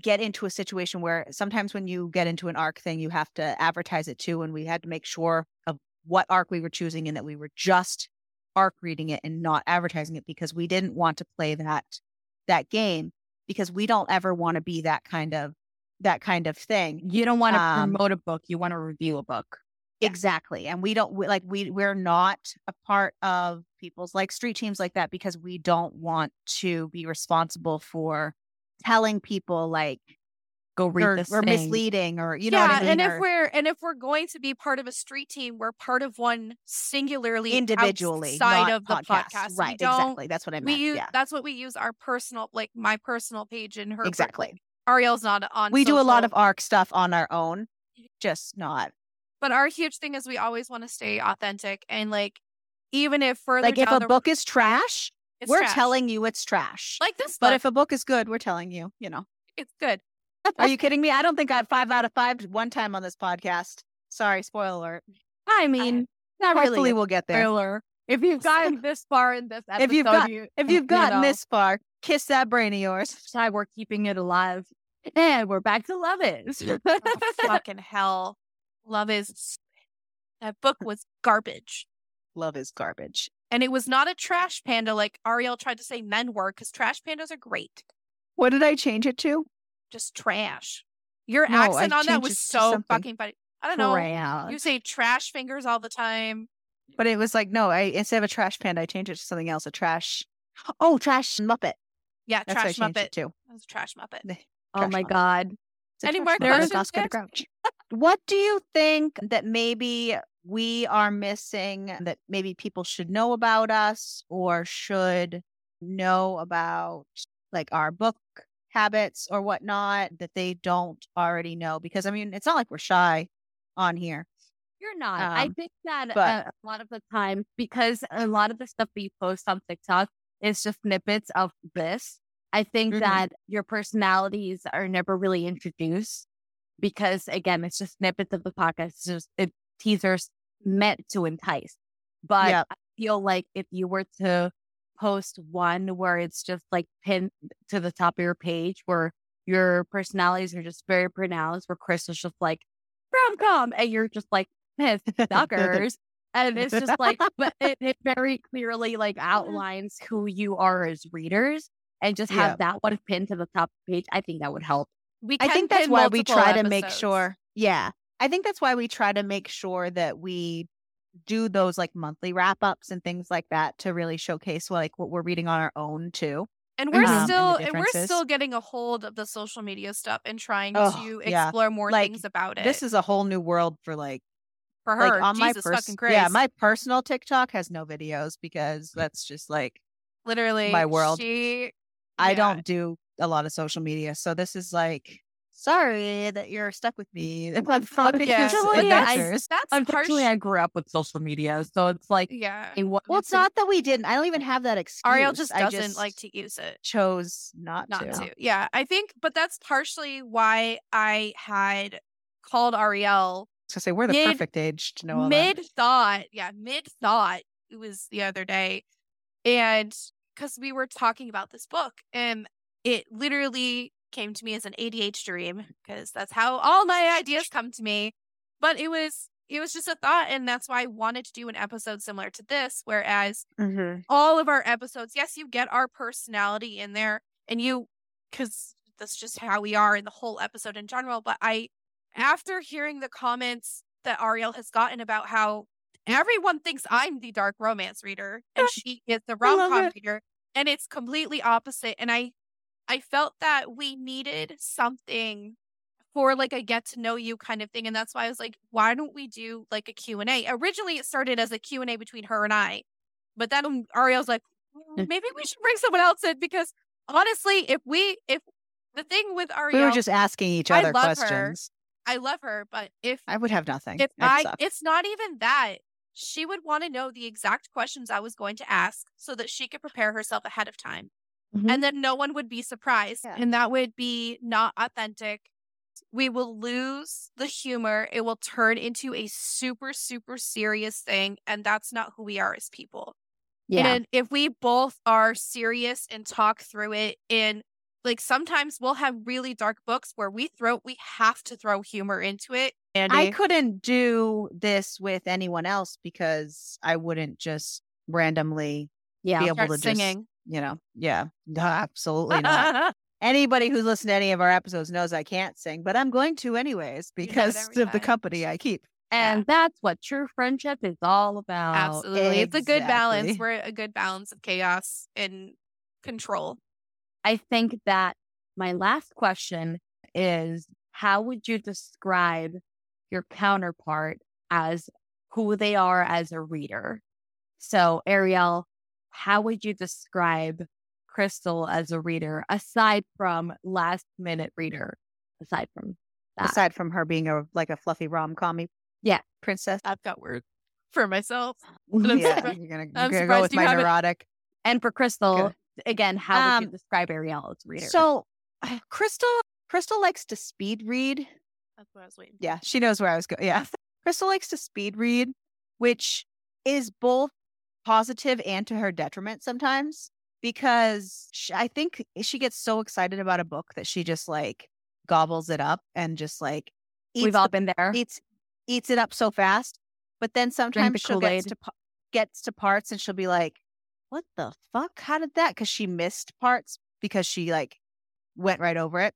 get into a situation where sometimes when you get into an arc thing you have to advertise it too and we had to make sure of what arc we were choosing and that we were just arc reading it and not advertising it because we didn't want to play that that game because we don't ever want to be that kind of that kind of thing you don't want to Um, promote a book, you want to review a book. Exactly. And we don't we, like we we're not a part of people's like street teams like that because we don't want to be responsible for telling people like Go read or, this or thing. misleading or you know yeah, what I mean and if or we're and if we're going to be part of a street team, we're part of one singularly individually side of the podcast. podcast. We Right, exactly. That's what I We meant. use yeah. that's what we use our personal like my personal page and her Exactly. Ariel's not on. We do a lot of arc stuff on our own, just not But our huge thing is we always want to stay authentic and like even if further like if a the- book is trash, it's we're trash. telling you it's trash. like this but book, if a book is good, we're telling you, you know. it's good. Are you kidding me? I don't think I have five out of five one time on this podcast. Sorry, spoiler alert. I mean, not Hopefully really. we'll get there. spoiler. If you've gotten this far in this episode, If you've got- you, If you've you gotten know, this far, kiss that brain of yours. side, we're keeping it alive. And we're back to Love Is. Oh, fucking hell. Love is that book was garbage. Love is garbage. And it was not a trash panda like Ariel tried to say men were, because trash pandas are great. What did I change it to? Just trash. Your No, I accent on that was so fucking funny. I don't know. Trash. You say trash fingers all the time. But it was like, no, I instead of a trash panda, I changed it to something else. A trash. Oh, trash Muppet. Yeah, That's trash what I Muppet. it to. That was a trash Muppet. oh Trash my Muppet. God. Any more questions, Oscar the guys? Grouch. What do you think that maybe we are missing that maybe people should know about us or should know about like our book habits or whatnot that they don't already know? Because I mean, it's not like we're shy on here. You're not. I Um, think that but- a lot of the time, because a lot of the stuff that you post on TikTok is just snippets of this. I think Mhm. that your personalities are never really introduced because, again, it's just snippets of the podcast. It's just it, teasers meant to entice. But Yep. I feel like if you were to post one where it's just like pinned to the top of your page where your personalities are just very pronounced, where Chris is just like, rom com, and you're just like, "Eh, suckers. and it's just like, but it, it very clearly like outlines who you are as readers and just have Yeah. that one pinned to the top of the page. I think that would help. We I think that's why we try to make sure. Yeah. I think that's why we try to make sure that we do those like monthly wrap ups and things like that to really showcase like what we're reading on our own too. And we're um, still and we're still getting a hold of the social media stuff and trying Oh, to yeah. explore more Like, things about it. This is a whole new world for like for her. like on my Jesus pers- fucking Christ. yeah my personal TikTok has no videos because that's just like literally my world. She I yeah. don't do a lot of social media, so this is like sorry that you're stuck with me. I'm oh, not Yeah. these Well, yeah, I- That's harsh. Unfortunately, I grew up with social media, so it's like, yeah. what, Well, it's not that we didn't. I don't even have that excuse. Ariel just I doesn't just like to use it. chose not, Not to. to. Yeah. I think but that's partially why I had called Ariel So say we're the Mid- perfect age to know mid thought. Yeah, mid thought. It was the other day. And because we were talking about this book and it literally came to me as an ADH dream because that's how all my ideas come to me. But it was it was just a thought and that's why I wanted to do an episode similar to this. Whereas. Mm-hmm. all of our episodes, yes, you get our personality in there and you because that's just how we are in the whole episode in general. But I after hearing the comments that Ariel has gotten about how everyone thinks I'm the dark romance reader and she is the I love rom com reader, and it's completely opposite. And I I felt that we needed something for like a get to know you kind of thing and that's why I was like why don't we do like a Q&A originally it started as a Q&A between her and I but then Ariel's like "Mm, maybe we should bring someone else in because honestly if we if the thing with Ariel We were just asking each other I love her. questions. I love her but if I would have nothing. if I it's not even that she would want to know the exact questions I was going to ask so that she could prepare herself ahead of time Mhm. and then no one would be surprised Yeah. and that would be not authentic we will lose the humor it will turn into a super super serious thing and that's not who we are as people yeah. and if we both are serious and talk through it and like sometimes we'll have really dark books where we throw we have to throw humor into it and I couldn't do this with anyone else because I wouldn't just randomly yeah. be able start to just, singing you know, yeah, no, absolutely not. Anybody who's listened to any of our episodes knows I can't sing, but I'm going to anyways because every of the company I keep. And that's what true friendship is all about. Absolutely. It's a good balance. We're a good balance of chaos and control. I think that my last question is how would you describe your counterpart as who they are as a reader? So, Ariel, how would you describe Crystal as a reader aside from last minute reader? Aside from that. Aside from her being a like a fluffy rom com Yeah. princess. I've got words for myself. I'm yeah, surprised- you're gonna, you're I'm gonna go with my haven't- neurotic. and for Crystal, Good. again, how would you Um, describe Ariel as a reader? So Crystal Crystal likes to speed read. That's what I was waiting. Yeah, she knows where I was going. Yeah. Crystal likes to speed read, which is both positive and to her detriment sometimes because sh I think she gets so excited about a book that she just like gobbles it up and just like eats, We've all the- been there. eats eats it up so fast. But then sometimes the she'll Kool-Aid. to gets to parts and she'll be like, "What the fuck? How did that?" Because she missed parts because she like went right over it.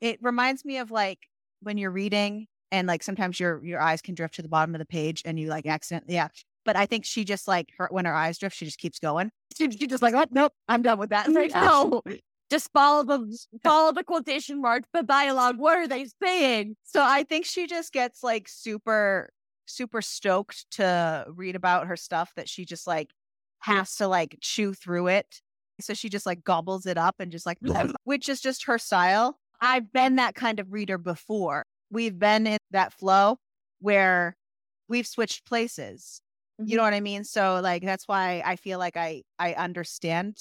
It reminds me of like when you're reading and like sometimes your your eyes can drift to the bottom of the page and you like accidentally yeah. But I think she just like her when her eyes drift, she just keeps going. She, she just like, oh, nope, I'm done with that. Like, mm, no. Just follow the follow the quotation marks, the dialogue. What are they saying? So I think she just gets like super, super stoked to read about her stuff that she just like has to like chew through it. So she just like gobbles it up and just like, which is just her style. I've been that kind of reader before. We've been in that flow where we've switched places. You know what I mean? So like that's why I feel like I I understand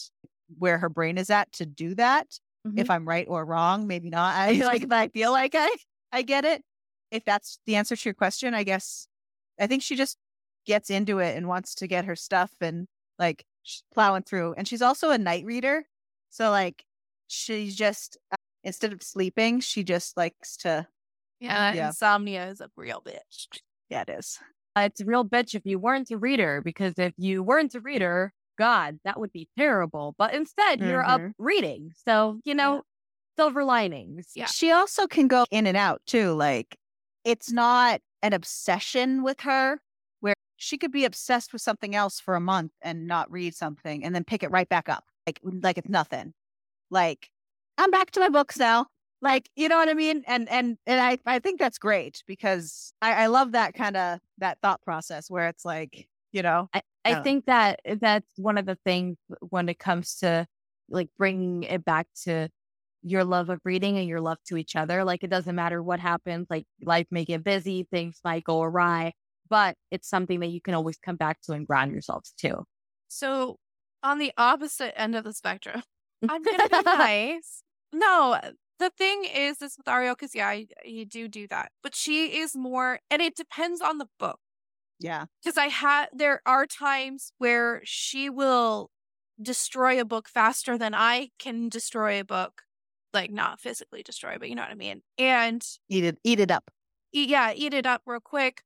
where her brain is at to do that if I'm right or wrong, maybe not. I like I feel like I I get it. If that's the answer to your question, I guess I think she just gets into it and wants to get her stuff and like plowing through. And she's also a night reader, so like she's just uh, instead of sleeping, she just likes to. Yeah, Yeah. insomnia is a real bitch. Yeah, it is. It's a real bitch if you weren't a reader, because if you weren't a reader, God, that would be terrible. But instead, you're up Mhm. reading. So, you know, silver linings. Yeah. She also can go in and out too. Like it's not an obsession with her where she could be obsessed with something else for a month and not read something and then pick it right back up. Like like it's nothing. Like I'm back to my books now. Like, you know what I mean? And and and I, I think that's great because I, I love that kind of that thought process where it's like, you know, I I um, think that eh, that's one of the things when it comes to like bringing it back to your love of reading and your love to each other. Like it doesn't matter what happens, like life may get busy, things might go awry, but it's something that you can always come back to and ground yourselves to. So, on the opposite end of the spectrum, I'm gonna be nice. No, the thing is this with Ariel, because yeah, I, you do do that, but she is more, and it depends on the book. yeah. Because I had, there are times where she will destroy a book faster than I can destroy a book, like not physically destroy, but you know what I mean. And Eat it eat it up. eat, yeah, eat it up real quick.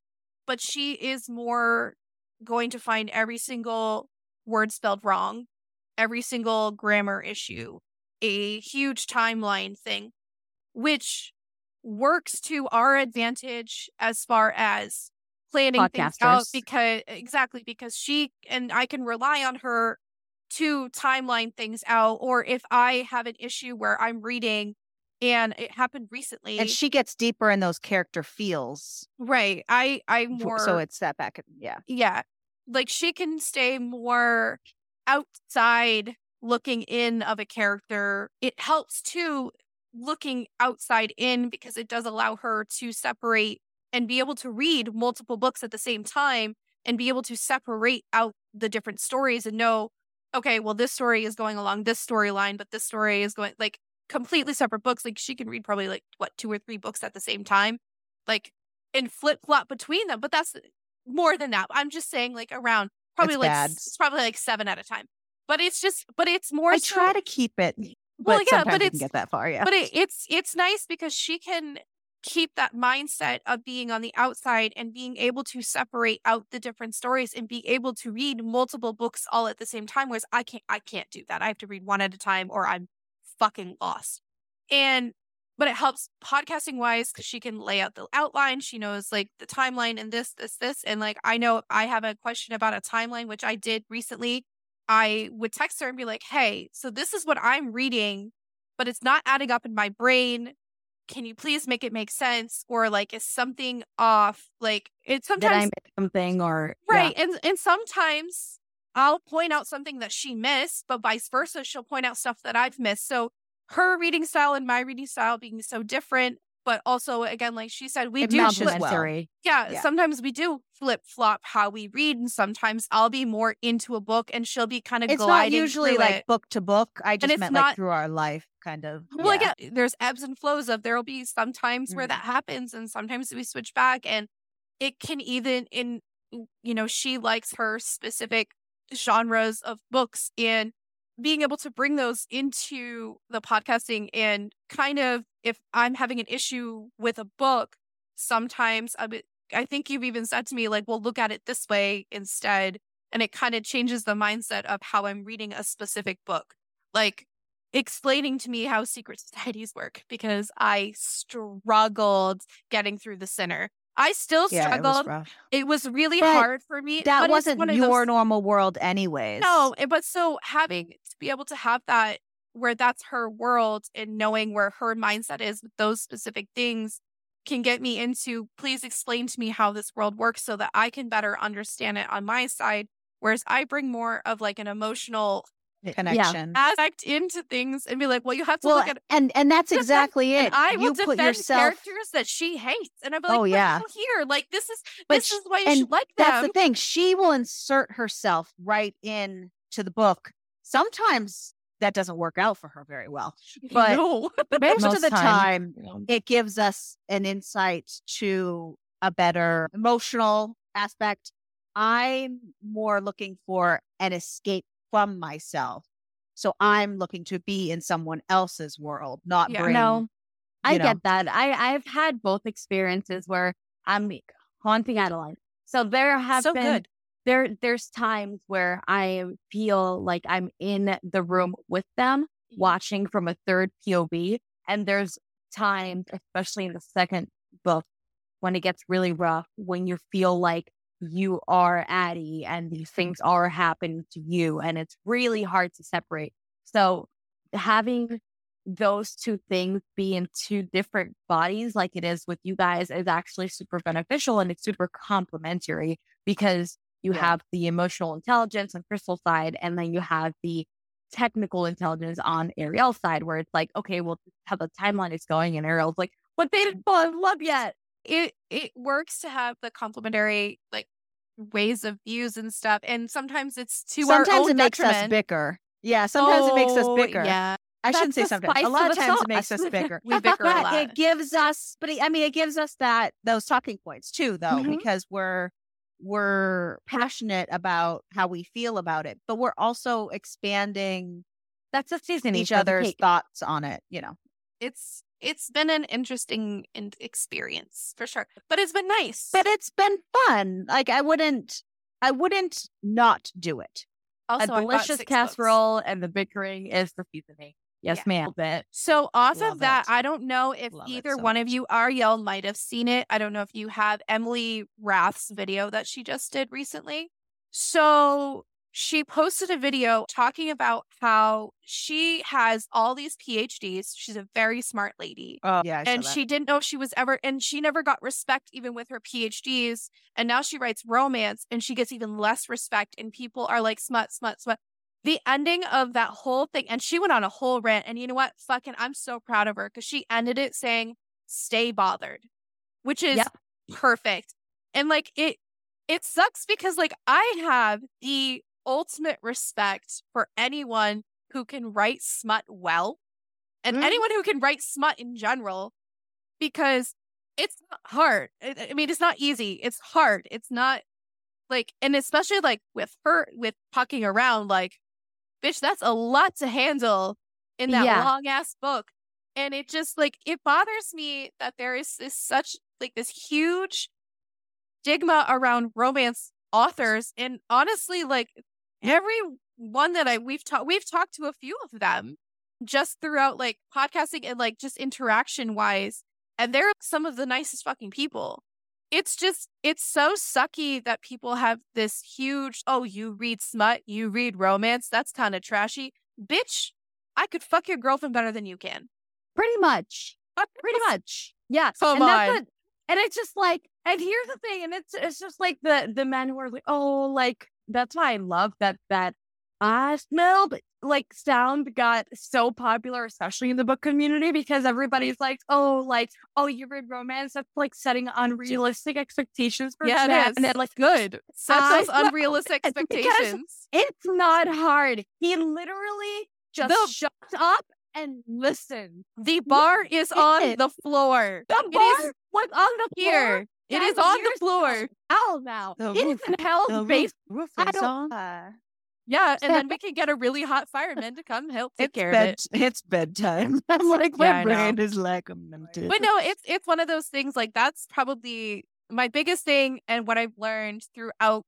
But she is more going to find every single word spelled wrong, every single grammar issue, a huge timeline thing, which works to our advantage as far as planning things out because exactly because she and I can rely on her to timeline things out or if I have an issue where I'm reading and it happened recently And she gets deeper in those character feels. Right. I I more So it's that back. Yeah. yeah. Like she can stay more outside looking in of a character. It helps too looking outside in because it does allow her to separate and be able to read multiple books at the same time and be able to separate out the different stories and know okay, well this story is going along this storyline, but this story is going like completely separate books. Like she can read probably like what two or three books at the same time. Like and flip flop between them. But that's more than that. I'm just saying like around probably like bad. it's probably like seven at a time. But it's just but it's more I so- try to keep it, but Well, yeah, but it's- get that far. Yeah. but it, it's it's nice because she can keep that mindset of being on the outside and being able to separate out the different stories and be able to read multiple books all at the same time whereas i can't i can't do that i have to read one at a time or i'm fucking lost and but it helps podcasting wise because she can lay out the outline she knows like the timeline and this this this and like i know i have a question about a timeline which i did recently i would text her and be like hey so this is what i'm reading but it's not adding up in my brain. Can you please make it make sense? Or like, is something off? Like, it's sometimes something or yeah. right, and and sometimes I'll point out something that she missed, but vice versa, she'll point out stuff that I've missed. So her reading style and my reading style being so different, but also again, like she said, we It do flip- well. Yeah, Yeah. sometimes we do flip flop how we read, and sometimes I'll be more into a book and she'll be kind of It's not usually like it. book to book. I just meant not- like through our life, kind of. Well, yeah. again, there's ebbs and flows of there'll be some times where Mm. that happens, and sometimes we switch back, and it can even in you know she likes her specific genres of books, and being able to bring those into the podcasting and kind of if I'm having an issue with a book, sometimes I would- I think you've even said to me like, well, look at it this way instead, and it kind of changes the mindset of how I'm reading a specific book, like explaining to me how secret societies work because I struggled getting through the center. I still Yeah, it was struggled. It was really But hard for me. That wasn't your those- normal world, anyways. no, eh, but so having be able to have that where that's her world and knowing where her mindset is with those specific things can get me into please explain to me how this world works so that I can better understand it on my side. Whereas I bring more of like an emotional eh, connection. aspect into things and be like, well, you have to Well, look at and and that's exactly it. and I will you defend put yourself. characters that she hates. And I'm oh, like, Oh, but yeah. no, here, like this is But this sh- is why you and should like That's the thing. She will insert herself right in to the book. Sometimes that doesn't work out for her very well. but- no. Most, of the time. time, it gives us an insight to a better emotional aspect. I'm more looking for an escape from myself. So I'm looking to be in someone else's world, not Yeah. bring. No, I know. get that. I I've had both experiences where I'm haunting Adeline. So there have so been good. There there's times where I feel like I'm in the room with them Mm-hmm. watching from a third POV And there's times, especially in the second book, when it gets really rough, when you feel like you are Addie and these things are happening to you, and it's really hard to separate. So having those two things be in two different bodies, like it is with you guys, is actually super beneficial and it's super complementary because you Yeah. have the emotional intelligence on Crystal's side, and then you have the technical intelligence on Ariel's side, where it's like, okay, well, how the timeline is going, and Ariel's like, but they didn't fall in love yet. it it works to have the complementary like ways of views and stuff, and sometimes it's to our sometimes it makes us bicker. Yeah, sometimes it makes us Oh, bicker. Yeah, I shouldn't say That's sometimes. A lot of times it makes us sauce. bicker. we bicker a lot. it gives us, but it, I mean, it gives us that those talking points too, though, Mhm. because we're we're passionate about how we feel about it, but we're also expanding That's a seasoning each other's thoughts on it. You know, it's it's been an interesting experience for sure, but it's been nice. but it's been fun. Like I wouldn't, I wouldn't not do it. also, a delicious six books. casserole and the bickering is the seasoning. Yes, Yeah. ma'am. So off Love of that, it. I don't know if Love either so one of much. you, Ariel, might have seen it. I don't know if you have Emily Rath's video that she just did recently. So she posted a video talking about how she has all these PhDs. She's a very smart lady. Oh yeah, and she didn't know she was ever and she never got respect even with her phds and now she writes romance and she gets even less respect and people are like smut smut smut the ending of that whole thing and she went on a whole rant and you know what fucking i'm so proud of her because she ended it saying stay bothered which is Yep. perfect and like it it sucks because like i have the ultimate respect for anyone who can write smut well and Mhm. anyone who can write smut in general because it's not hard. I mean, it's not easy. It's hard. It's not like, and especially like with her, with pucking around, like, bitch, that's a lot to handle in that Yeah. long ass book. And it just like, it bothers me that there is this such, like, this huge stigma around romance authors. And honestly, like, every one that I, we've talked, we've talked to a few of them just throughout like podcasting and like just interaction wise. And they're some of the nicest fucking people. It's just, it's so sucky that people have this huge, oh, you read smut, you read romance, that's kind of trashy. Bitch, I could fuck your girlfriend better than you can. Pretty much. Pretty much. Yeah. Come and on. what- and it's just like, and here's the thing, and it's it's just like the the men who are like, oh, like that's why I love that that I smell but like sound got so popular, especially in the book community, because everybody's like, oh, like, oh, you read romance, that's like setting unrealistic expectations for Yeah, men. it is. And then like Good. Set I those unrealistic expectations. it's not hard. He literally just The- shut up and listen. The bar is on the floor. The It bar is was on the floor. here. It is on the floor. Hell now. The It roof- is in hell's The basement. roof, I roof is don't- on. Uh, Yeah, and then we can get a really hot fireman to come help take it's care bed. of it. It's bedtime. I'm like my know. brain is like a minute. But no, it's it's one of those things like that's probably my biggest thing and what I've learned throughout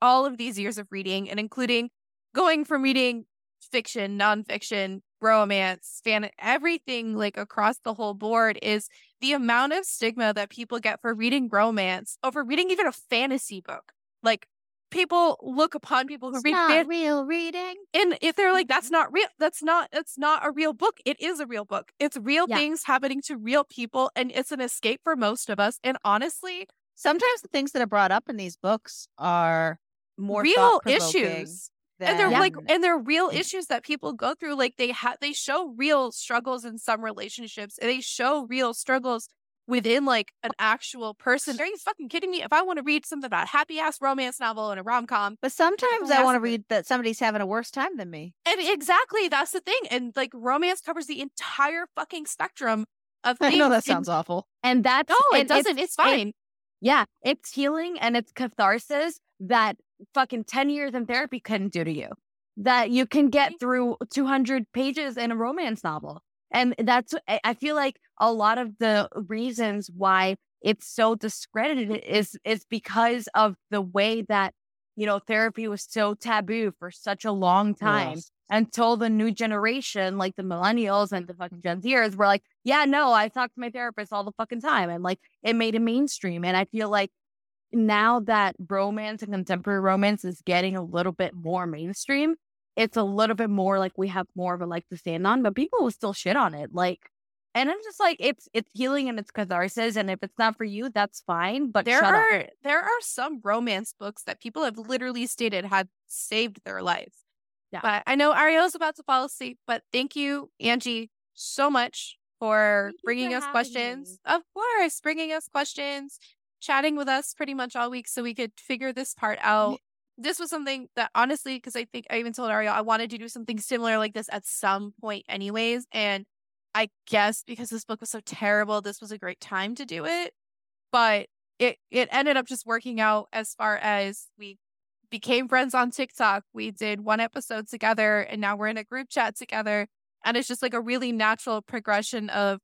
all of these years of reading and including going from reading fiction, nonfiction, romance, fan everything like across the whole board is the amount of stigma that people get for reading romance over reading even a fantasy book. Like people look upon people who It's read not fan- real reading. and if they're like that's not real that's not it's not a real book it is a real book it's real Yeah. things happening to real people and it's an escape for most of us and honestly Sometimes the things that are brought up in these books are more real issues and they're than- like and they're real Mm. issues that people go through like they have they show real struggles in some relationships and they show real struggles within like an actual person are you fucking kidding me if i want to read something about a happy ass romance novel and a rom-com But sometimes I want to read that somebody's having a worse time than me. and exactly that's the thing and like romance covers the entire fucking spectrum of things. I know that and- sounds awful. And that's No, it and doesn't. It's, fine. yeah, it's healing and it's catharsis that fucking 10 years in therapy couldn't do to you. That you can get mm-hmm. through 200 pages in a romance novel. And that's, I I feel like a lot of the reasons why it's so discredited is, is because of the way that, you know, therapy was so taboo for such a long time. Yes. until the new generation, like the millennials and the fucking Gen Zers, were like, yeah, no, I talk to my therapist all the fucking time. And like it made it mainstream. And I feel like now that romance and contemporary romance is getting a little bit more mainstream, it's a little bit more like we have more of a like to stand on, but people will still shit on it. Like, and I'm just like, it's it's healing and it's catharsis, and if it's not for you, that's fine. But there are up. there are some romance books that people have literally stated have saved their lives. Yeah. But I know Ariel's about to fall asleep. But thank you, Anngie, so much for Thank bringing for us questions. Of course, bringing us questions, chatting with us pretty much all week so we could figure this part out. This was something that honestly, because I think I even told Ariel I wanted to do something similar like this at some point, anyways. And I guess because this book was so terrible, this was a great time to do it. But it it ended up just working out as far as we became friends on TikTok. We did one episode together and now we're in a group chat together. And it's just like a really natural progression of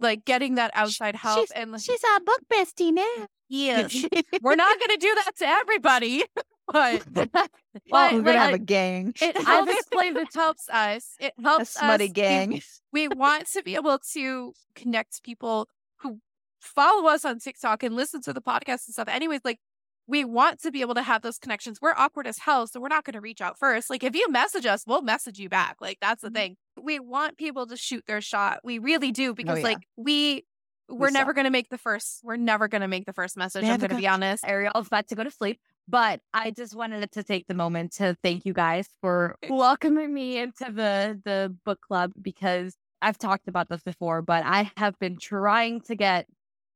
like getting that outside help she's, and like, she's our book bestie now. yeah, we're not gonna do that to everybody, but well, But, We're gonna have a gang, it helps. explained it helps us. It a helps smutty us. We- gang. we want to be able to connect people who follow us on TikTok and listen to the podcast and stuff. Anyways, like we want to be able to have those connections. We're awkward as hell, so we're not going to reach out first. Like if you message us, we'll message you back. Like that's the Mhm. thing. We want people to shoot their shot. We really do because yeah. like we we're We never going to make the first. We're never going to make the first message. I'm going to be honest. Ariel's about to go to sleep. But I just wanted to take the moment to thank you guys for eh, welcoming me into the the book club because I've talked about this before, but I have been trying to get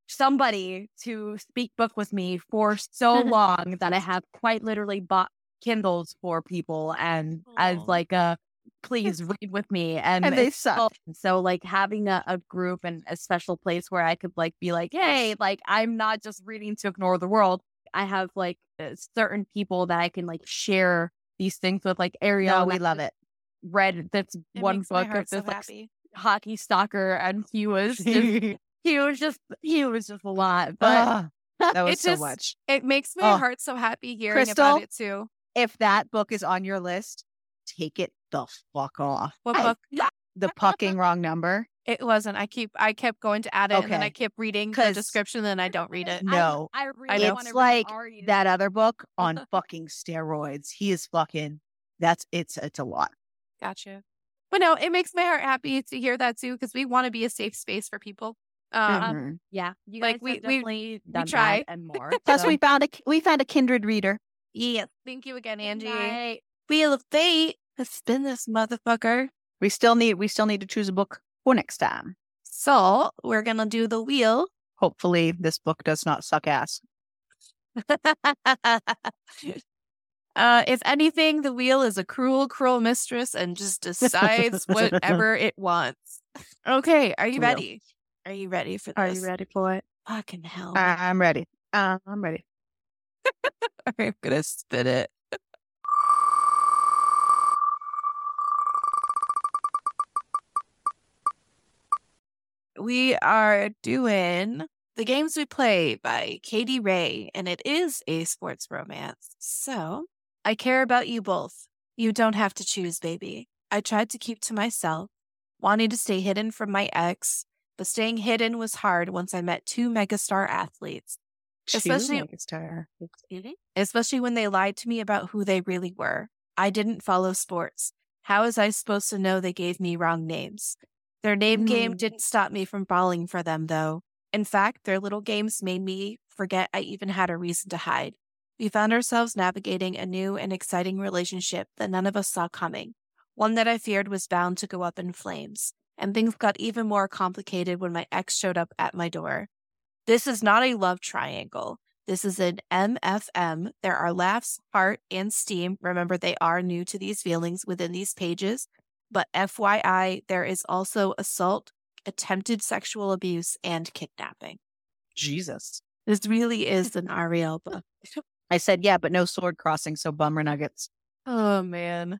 somebody to speak book with me for so long that I have quite literally bought Kindles for people and as Aw. like a please read with me and, And they suck. so- so like having a, a group and a special place where I could like be like, hey, like I'm not just reading to ignore the world. I have like uh, certain people that I can like share these things with, like Ariel. No, we love it. Read that's It one book of so like happy. hockey stalker, and he was just, he was just he was just a lot. But Ah, that was It so just- much. It makes my Oh. heart so happy hearing Crystal? about it too. If that book is on your list, take it the fuck off. What I- book? The pucking wrong number. It wasn't. I keep I kept going to add it and then I kept reading the description and I don't read it. No, I, I really know. want It's like Ari that other book on fucking steroids. He is fucking. That's it's it's a lot. Gotcha. But no, it makes my heart happy to hear that too because we want to be a safe space for people. Um, Mhm. Yeah, you Like, guys we- have we- definitely done try. that and more. Plus, so- we found a we found a kindred reader. yes. Thank you again, Anngie. Night. Wheel of Fate has spin this motherfucker. We still need we still need to choose a book for next time. So we're gonna do the wheel. Hopefully, this book does not suck ass. uh, if anything, the wheel is a cruel, cruel mistress and just decides whatever it wants. Okay, are you The wheel. ready? Are you ready for this? Are you ready for it? Fucking hell. I'm ready. Uh, I'm ready. I'm gonna spit it. We are doing The Games We Play by Katie Ray, and it is a sports romance. So, I care about you both. You don't have to choose, baby. I tried to keep to myself, wanting to stay hidden from my ex, but staying hidden was hard once I met two megastar athletes Especially- star. Mhm. especially when they lied to me about who they really were. I didn't follow sports. How was I supposed to know they gave me wrong names? Their name game Mm. didn't stop me from falling for them, though. In fact, their little games made me forget I even had a reason to hide. We found ourselves navigating a new and exciting relationship that none of us saw coming, one that I feared was bound to go up in flames. And things got even more complicated when my ex showed up at my door. This is not a love triangle. This is an MFM. There are laughs, heart, and steam. Remember, they are new to these feelings within these pages. But FYI, there is also assault, attempted sexual abuse, and kidnapping. Jesus. This really is an Ariel book. I said yeah, but no sword crossing. So bummer nuggets. Oh, man.